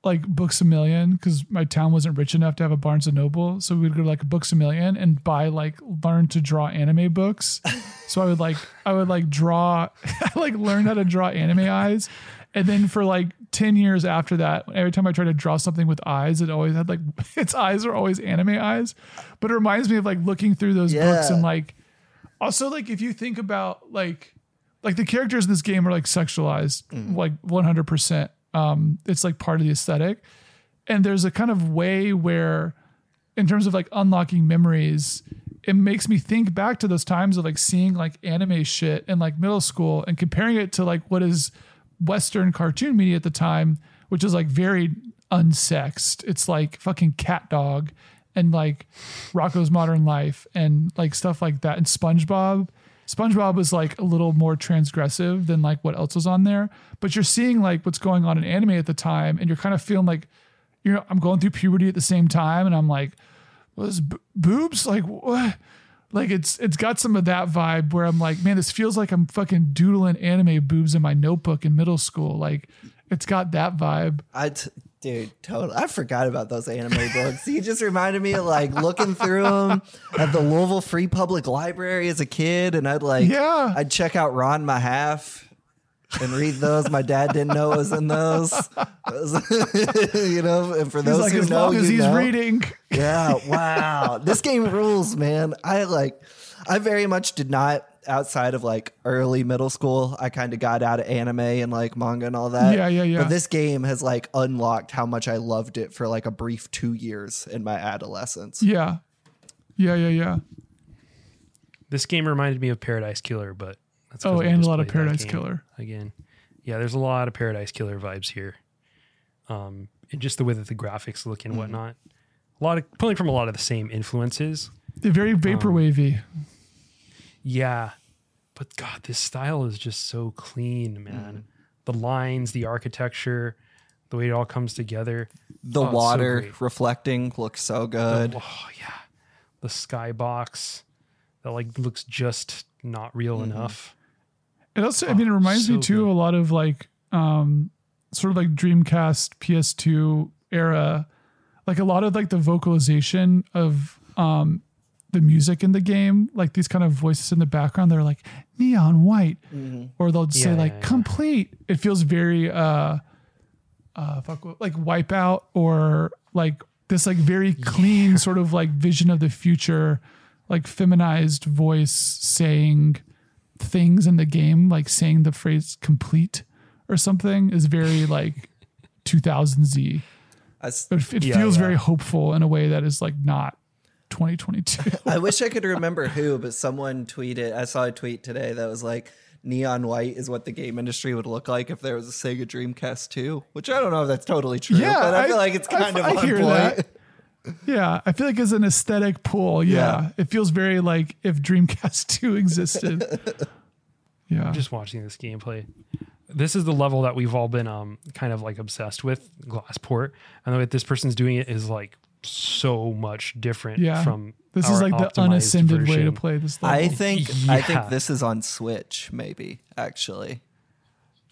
like Books a Million because my town wasn't rich enough to have a Barnes and Noble, so we would go to like Books a Million and buy like learn to draw anime books. so I would like I would like draw, I like learn how to draw anime eyes, and then for like ten years after that, every time I try to draw something with eyes, it always had like its eyes are always anime eyes. But it reminds me of like looking through those books and like also like if you think about like like the characters in this game are like sexualized like 100% um it's like part of the aesthetic. And there's a kind of way where in terms of like unlocking memories it makes me think back to those times of like seeing like anime shit in like middle school and comparing it to like what is western cartoon media at the time which is like very unsexed. It's like fucking CatDog and like Rocko's Modern Life and like stuff like that. And SpongeBob. SpongeBob was like a little more transgressive than like what else was on there, but you're seeing like what's going on in anime at the time and you're kind of feeling like you know I'm going through puberty at the same time and I'm like was b- boobs? Like what like it's it's got some of that vibe where I'm like man this feels like I'm fucking doodling anime boobs in my notebook in middle school like it's got that vibe I t- dude, totally. I forgot about those anime books. You just reminded me of like looking through them at the Louisville Free Public Library as a kid, and I'd like, Yeah. I'd check out Ranma Half and read those. My dad didn't know it was in those, you know. And for He's those like who as know, long as you he's know. reading Yeah, wow. this game rules, man. I like I very much did not outside of like early middle school. I kind of got out of anime and like manga and all that. Yeah, yeah, yeah. But this game has like unlocked how much I loved it for like a brief 2 years in my adolescence. yeah yeah yeah yeah This game reminded me of Paradise Killer, but that's 'cause Oh, and a lot of Paradise Killer. again. Yeah, there's a lot of Paradise Killer vibes here. Um, and just the way that the graphics look Mm-hmm. and whatnot. A lot of pulling from a lot of the same influences. They're very vaporwavy. Yeah. But God, this style is just so clean, man. Mm. The lines, the architecture, the way it all comes together. The Oh, it's so water reflecting looks so good. Oh yeah. The skybox that like looks just not real Mm-hmm. enough. It also, I mean, it reminds me too good. a lot of like, um, sort of like Dreamcast, PS2 era, like a lot of like the vocalization of um the music in the game, like these kind of voices in the background, they're like neon white, or they'll say Yeah, like yeah, yeah. complete. It feels very uh, uh, fuck, like Wipeout or like this like very clean sort of like vision of the future, like feminized voice saying things in the game, like saying the phrase complete or something is very like 2000Z. I, s- It, it Yeah, feels yeah. very hopeful in a way that is like not 2022. I wish I could remember who, but someone tweeted. I saw a tweet today that was like, "Neon white is what the game industry would look like if there was a Sega Dreamcast 2," which I don't know if that's totally true, Yeah, but I, I- feel like it's I- kind of I on hear point. that. Yeah, I feel like it's an aesthetic pool, yeah, Yeah. it feels very like if Dreamcast 2 existed. yeah. just watching this gameplay. This is the level that we've all been um kind of like obsessed with Glassport, and the way this person's doing it is like so much different yeah. from this is like the optimized unascended way to play this level. I think I think this is on Switch, maybe actually.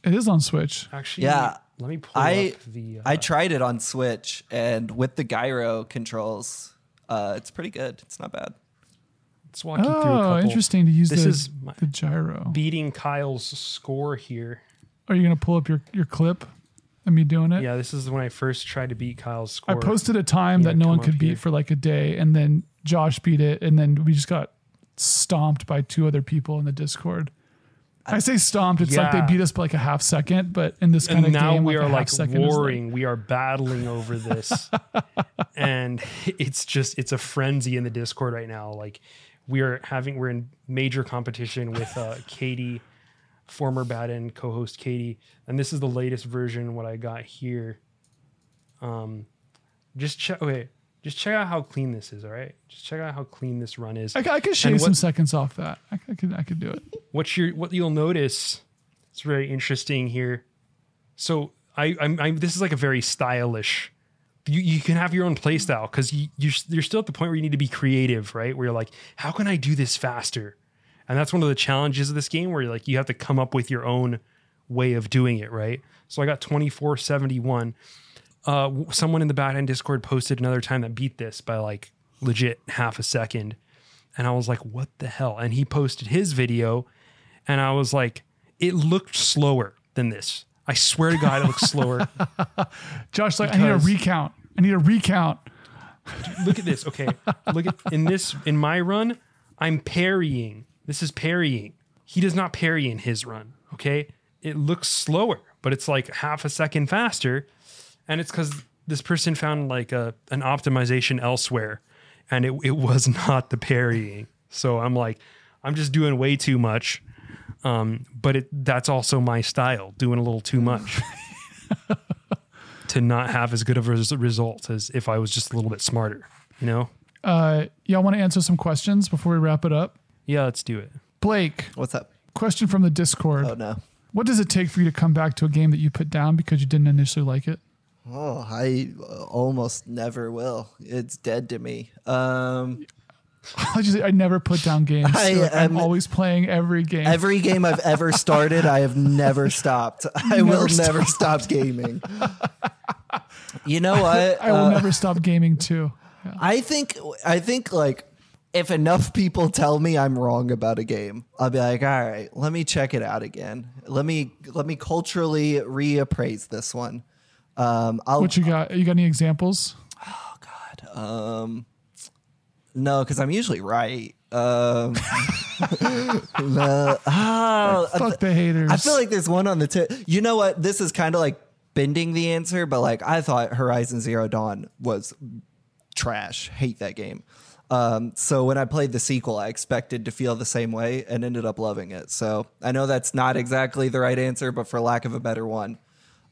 it is on Switch. Actually, Yeah, Let me pull I up the. Uh, I tried it on Switch, and with the gyro controls, uh, it's pretty good. It's not bad. let's walk you through a Oh, couple. interesting to use This the, is my- the gyro. beating Kyle's score here. Are you going to pull up your, your clip of me doing it? Yeah, this is when I first tried to beat Kyle's score. I posted a time Yeah, that no one could beat here. for like a day, and then Josh beat it, and then we just got stomped by two other people in the Discord. I say stomped. It's like they beat us by like a half second, but in this kind and of now game, we like are like is, like- warring. we are battling over this, and it's just it's a frenzy in the Discord right now. Like we are having we're in major competition with uh, Katie, former bad end co-host Katie, and this is the latest version. What I got here. Um, just check. Okay, just check out how clean this is. All right, just check out how clean this run is. I, I could shave And some seconds off that. I, I could I could do it. what you what you'll notice it's very interesting here so i i'm, I'm this is like a very stylish you, you can have your own play style because you, you're, you're still at the point where you need to be creative right where you're like how can i do this faster and that's one of the challenges of this game where you're like you have to come up with your own way of doing it right so i got 2471 uh someone in the bad end discord posted another time that beat this by like legit half a second and I was like, what the hell? And he posted his video, and I was like, it looked slower than this. I swear to God, it looks slower. Josh, like I need a recount. I need a recount. Look at this. Okay. Look at in this in my run, I'm parrying. This is parrying. He does not parry in his run. Okay. It looks slower, but it's like half a second faster. And it's because this person found like a an optimization elsewhere and it, it was not the parrying. So I'm like, I'm just doing way too much. Um, but it that's also my style, doing a little too much. to not have as good of a res- result as if I was just a little bit smarter, you know? Uh, y'all want to answer some questions before we wrap it up? Yeah, let's do it. Blake, What's up? question from the Discord. Oh no. What does it take for you to come back to a game that you put down because you didn't initially like it? Oh, I uh, almost never will. It's dead to me. Um, I just I never put down games. I like, I'm always playing every game. every game I've ever started, I have never stopped. I will Never never stop gaming. You know what? I will Uh, never stop gaming too. I think I think like if enough people tell me I'm wrong about a game, I'll be like, all right, let me check it out again. Let me let me culturally reappraise this one. Um, I'll What you got? You got any examples? Oh God. Um, no, because I'm usually right. Um, no, oh, Fuck the haters. I feel like there's one on the tip. You know what? This is kind of like bending the answer, but like I thought Horizon Zero Dawn was trash. Hate that game. Um, so when I played the sequel, I expected to feel the same way and ended up loving it. So I know that's not exactly the right answer, but for lack of a better one,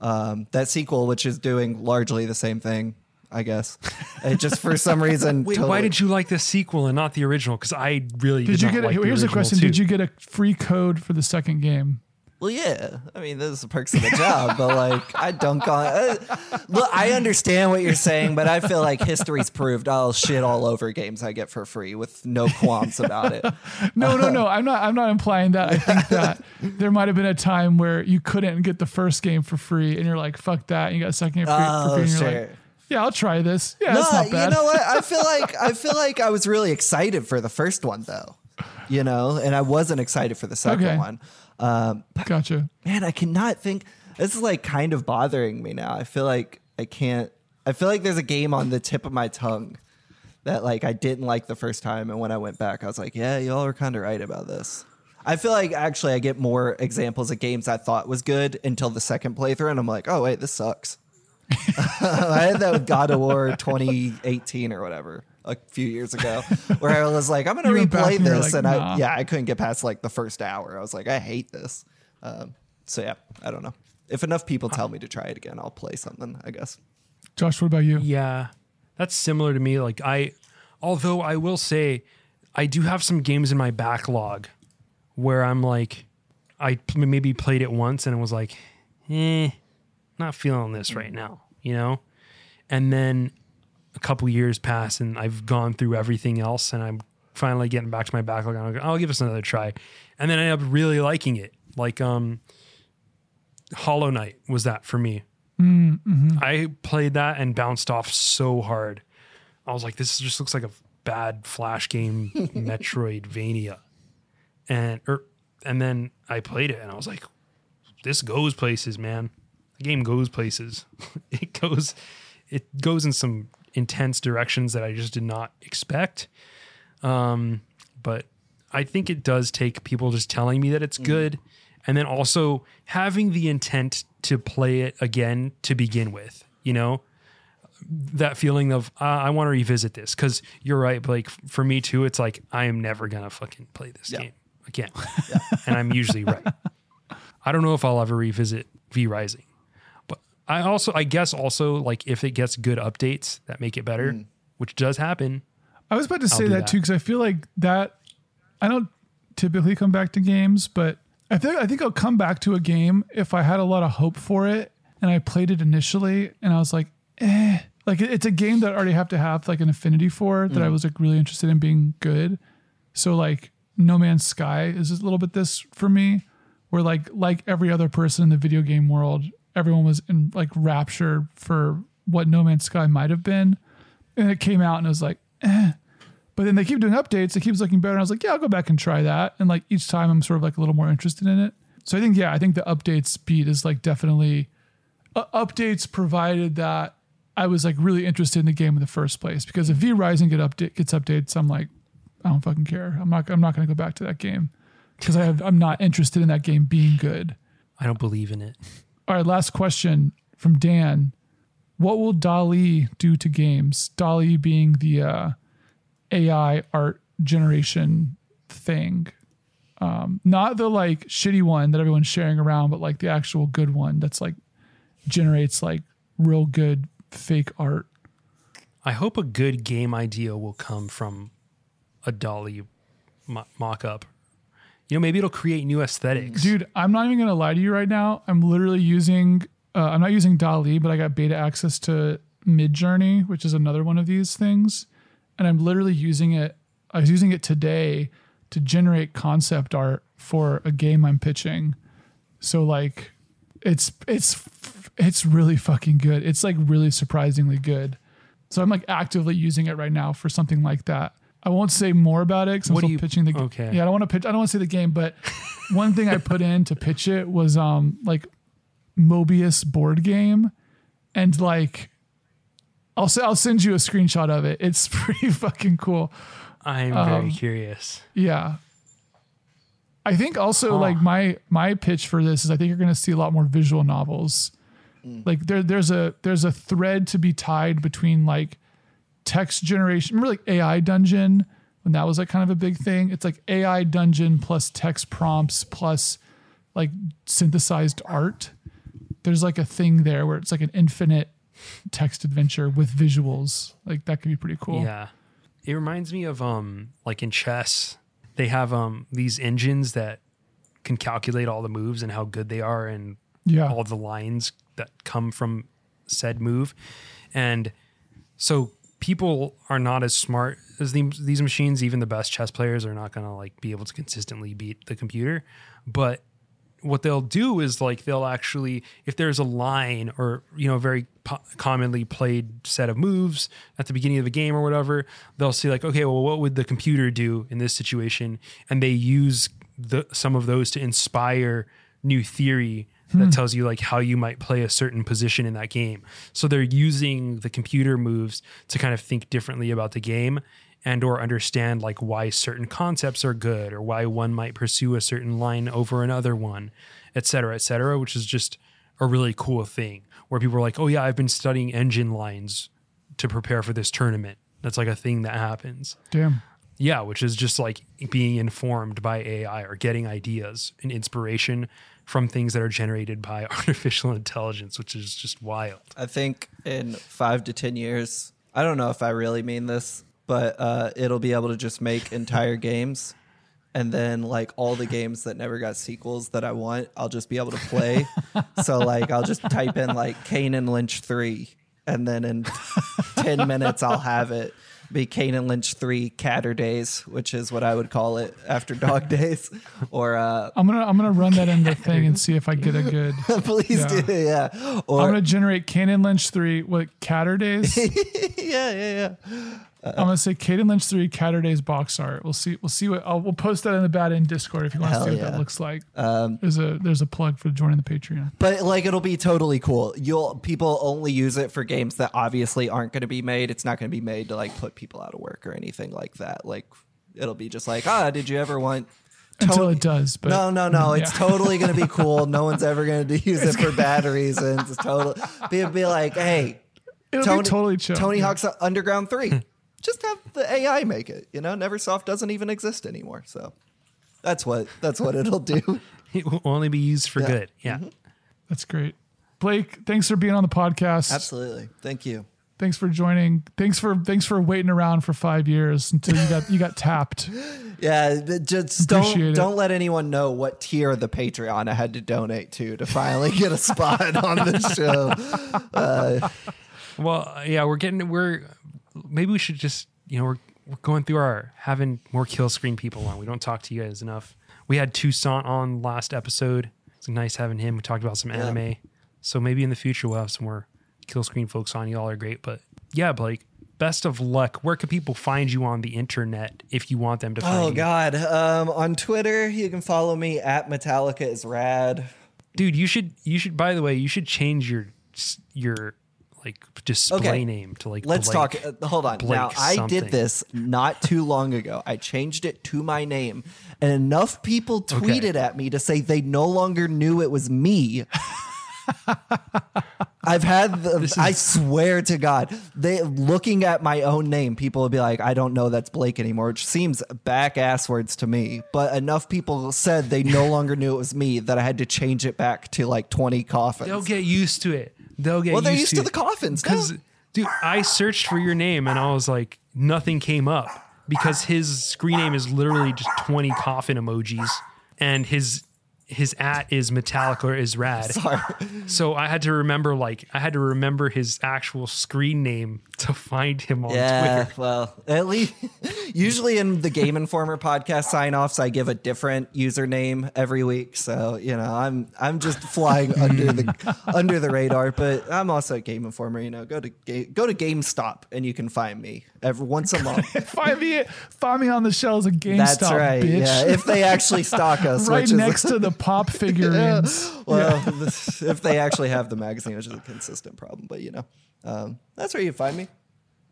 um, that sequel, which is doing largely the same thing, I guess, it just for some reason. Wait, totally- why did you like the sequel and not the original? Because I really did, did you not get? like a, the here's a question: too. Did you get a free code for the second game? Well, yeah. I mean, those are the perks of the job, but like, I dunk on. Uh, look, I understand what you're saying, but I feel like history's proved I'll shit all over games I get for free with no qualms about it. No, no, no. I'm not. I'm not implying that. I think that there might have been a time where you couldn't get the first game for free, and you're like, "Fuck that!" And you got a second game for, Oh, for free, and you're sure. like, "Yeah, I'll try this." Yeah, No, you know what? I feel like I feel like I was really excited for the first one though, you know, and I wasn't excited for the second Okay. one. Um, Gotcha. man, I cannot think. This is like kind of bothering me now. I feel like I can't. I feel like there's a game on the tip of my tongue that like I didn't like the first time, and when I went back, I was like, yeah, y'all are kind of right about this. I feel like actually I get more examples of games I thought was good until the second playthrough, and I'm like, oh wait, this sucks. I had that with God of War 2018 or whatever, a few years ago, where I was like, I'm going to You went replay and this. like, and nah. I, yeah, I couldn't get past like the first hour. I was like, I hate this. Um, so yeah, I don't know. If enough people tell me to try it again, I'll play something, I guess. Josh, what about you? Yeah, that's similar to me. Like I, although I will say, I do have some games in my backlog where I'm like, I maybe played it once and it was like, eh, not feeling this right now, you know. And then a couple years pass and I've gone through everything else and I'm finally getting back to my backlog. I'll, I'll give this another try, and then I end up really liking it. Like um, Hollow Knight was that for me. Mm, mm-hmm. I played that and bounced off so hard. I was like, this just looks like a bad flash game, Metroidvania. And or and then I played it and I was like, this goes places, man. The game goes places. it goes it goes in some intense directions that I just did not expect. Um, but I think it does take people just telling me that it's good and then also having the intent to play it again to begin with, you know? That feeling of uh, I want to revisit this because you're right, Blake. For me too, it's like I am never gonna fucking play this Yeah. game again, and I'm usually right. I don't know if I'll ever revisit V Rising, I also, I guess, also like if it gets good updates that make it better, which does happen. I was about to say that, that. too because I feel like that. I don't typically come back to games, but I think I think I'll come back to a game if I had a lot of hope for it and I played it initially and I was like, eh, like it's a game that I already have to have like an affinity for that I was like really interested in being good. So like No Man's Sky is a little bit this for me, where like like every other person in the video game world, everyone was in like rapture for what No Man's Sky might have been, and it came out and it was like, eh. But then they keep doing updates. It keeps looking better. And I was like, yeah, I'll go back and try that. And like each time, I'm sort of like a little more interested in it. So I think yeah, I think the update speed is like definitely uh, updates provided that I was like really interested in the game in the first place. Because if V Rising get update gets updates, I'm like, I don't fucking care. I'm not I'm not gonna go back to that game because I'm not interested in that game being good. I don't believe in it. All right, last question from Dan. What will DALL-E do to games? DALL-E being the uh, AI art generation thing. Um, not the like shitty one that everyone's sharing around, but like the actual good one that's like generates like real good fake art. I hope a good game idea will come from a DALL-E mo- mock up. You know, maybe it'll create new aesthetics. Dude, I'm not even gonna lie to you right now. I'm literally using uh, I'm not using DALL-E, but I got beta access to Midjourney, which is another one of these things. And I'm literally using it. I was using it today to generate concept art for a game I'm pitching. So like it's it's it's really fucking good. It's like really surprisingly good. So I'm like actively using it right now for something like that. I won't say more about it because I'm What do still you- pitching the game. okay. Yeah, I don't want to pitch. I don't want to say the game, but one thing I put in to pitch it was um like Mobius board game, and like I'll say I'll send you a screenshot of it. It's pretty fucking cool. I'm Um, very curious. Yeah. I think also Huh. like my my pitch for this is I think you're going to see a lot more visual novels. Like there there's a there's a thread to be tied between like text generation. Remember like AI dungeon when that was like kind of a big thing? It's like AI dungeon plus text prompts plus like synthesized art. There's like a thing there where it's like an infinite text adventure with visuals. Like that could be pretty cool. Yeah. It reminds me of um like in chess, they have um these engines that can calculate all the moves and how good they are and Yeah. all the lines that come from said move. And so people are not as smart as these, these machines. Even the best chess players are not going to like be able to consistently beat the computer. But what they'll do is like they'll actually if there's a line or you know very po- commonly played set of moves at the beginning of the game or whatever they'll see like okay well what would the computer do in this situation and they use the some of those to inspire new theory that hmm. tells you like how you might play a certain position in that game so they're using the computer moves to kind of think differently about the game and or understand like why certain concepts are good or why one might pursue a certain line over another one et cetera et cetera which is just a really cool thing where people are like, "Oh yeah, I've been studying engine lines to prepare for this tournament." That's like a thing that happens. Damn. Yeah, which is just like being informed by AI or getting ideas and inspiration from things that are generated by artificial intelligence, which is just wild. I think in five to 10 years, I don't know if I really mean this, but uh, it'll be able to just make entire games. And then, like all the games that never got sequels that I want, I'll just be able to play. so, like, I'll just type in like Kane and Lynch 3, and then in 10 minutes, I'll have it be Kane and Lynch 3 Catter Days, which is what I would call it after Dog Days. Or, uh, I'm gonna I'm gonna run that in the thing and see if I get a good. please Yeah. do, yeah. Or, I'm gonna generate Kane and Lynch three. What Catter Days? yeah, yeah, yeah. I'm gonna say Kane and Lynch three Catter Days box art. We'll see. We'll see what. I'll, we'll post that in the bad end Discord if you want to see what yeah. that looks like. Um, there's a there's a plug for joining the Patreon. But like it'll be totally cool. You'll people only use it for games that obviously aren't going to be made. It's not going to be made to like put people out of work or anything like that. Like it'll be just like, ah, did you ever want? Until Tony- it does, but no, no, no. It's totally going to be cool. No one's ever going to use it for bad reasons. It's totally be, be like, hey, It'll Tony, totally chill. Tony Yeah. Hawk's Underground Three. Just have the AI make it. You know, Neversoft doesn't even exist anymore. So that's what that's what it'll do. It will only be used for Yeah. good. Yeah. That's great. Blake, thanks for being on the podcast. Absolutely. Thank you. Thanks for joining. Thanks for thanks for waiting around for five years until you got you got tapped. Yeah, th- just Appreciate don't it. don't let anyone know what tier the Patreon I had to donate to to finally get a spot on the show. Well, uh, yeah, we're getting we're maybe we should just you know we're we're going through our having more kill screen people on. We don't talk to you guys enough. We had Toussaint on last episode. It's nice having him. We talked about some anime. So maybe in the future we'll have some more kill screen folks on. Y'all are great, but yeah, Blake. Best of luck. Where can people find you on the internet if you want them to find Oh you? God! Um, on Twitter, you can follow me at Metallica is rad. dude you should you should by the way you should change your your like display Okay. name to like Let's Blake. talk. Uh, hold on. Blake now, I did this not too long ago. I changed it to my name, and enough people tweeted at me to say they no longer knew it was me. I've had the, I swear to God, they looking at my own name, people will be like, I don't know that's Blake anymore, which seems back ass words to me. But enough people said they no longer knew it was me that I had to change it back to like 20 coffins. they'll get used to it they'll get well, they're used, used to the coffins. because dude i searched for your name and i was like nothing came up because his screen name is literally just 20 coffin emojis and his his at is Metallica is rad Sorry. so i had to remember like i had to remember his actual screen name to find him on Yeah, twitter well, at least usually in the Game Informer podcast sign offs, I give a different username every week. So you know, I'm I'm just flying under the under the radar. But I'm also a Game Informer. You know, go to ga- go to GameStop and you can find me every once a month. find me find me on the shelves of GameStop, That's right. bitch. Yeah, if they actually stock us, right which next is to the pop figurines. well, this, if they actually have the magazine, which is a consistent problem. But you know, um, that's where you find me.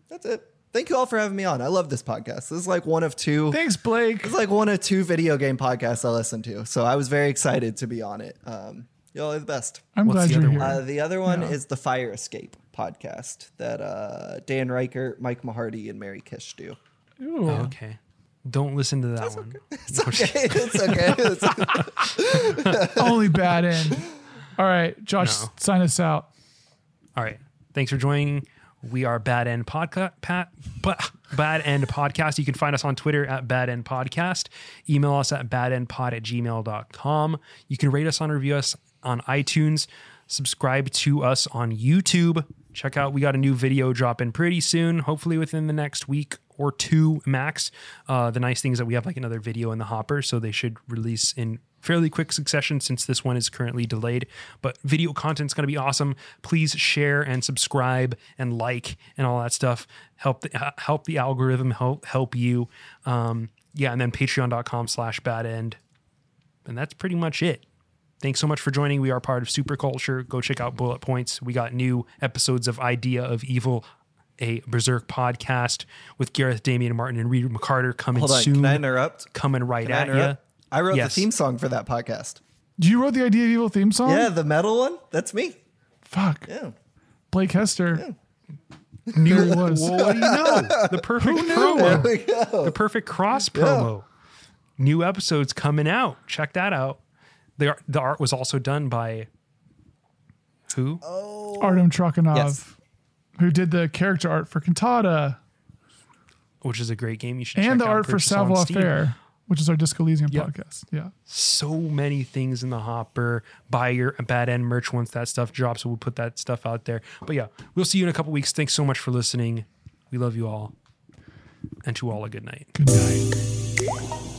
That's it. Thank you all for having me on. I love this podcast. This is like one of two. Thanks, Blake. It's like one of two video game podcasts I listen to. So I was very excited to be on it. Um, y'all are the best. I'm What's glad the you're other here. one? Uh, the other one Yeah. is the Fire Escape podcast that uh, Dan Ryckert, Mike Mahardy, and Mary Kish do. Ooh. okay don't listen to that one It's okay. it's okay. It's- okay. Only bad end. All right, Josh, No. sign us out. All right. Thanks for joining. We are Bad End Podcast. Pat, but Bad End Podcast. You can find us on Twitter at Bad End Podcast. Email us at badendpod at gmail.com. You can rate us on review us on iTunes. Subscribe to us on YouTube. Check out, we got a new video dropping pretty soon, hopefully within the next week or two max. Uh, the nice thing is that we have like another video in the hopper, so they should release in fairly quick succession since this one is currently delayed. But video content's going to be awesome. Please share and subscribe and like and all that stuff. Help the, uh, help the algorithm help help you. Um, yeah, and then patreon.com slash bad end. And that's pretty much it. Thanks so much for joining. We are part of Superculture. Go check out Bullet Points. We got new episodes of Idea of Evil, a Berserk podcast with Gareth, Damian Martin, and Reid McCarter coming Hold on. soon. Can I interrupt? coming right Can I at you. I wrote Yes. the theme song for that podcast. You wrote the Idea of Evil theme song? Yeah, the metal one. That's me. Fuck. Yeah. Blake Hester. New, There he was. Well, what do you know? The perfect promo. There we go. The perfect cross promo. New episodes coming out. Check that out. The art, the art was also done by who? Oh. Artem Trakhanov, Yes. Who did the character art for Cantata Which is a great game. You should and the art for Savoir. Faire, which is our Disco Elysium Yep. podcast. Yeah. So many things in the hopper. Buy your bad end merch once that stuff drops. We'll put that stuff out there. But yeah, we'll see you in a couple weeks. Thanks so much for listening. We love you all. And to all a good night. Good night.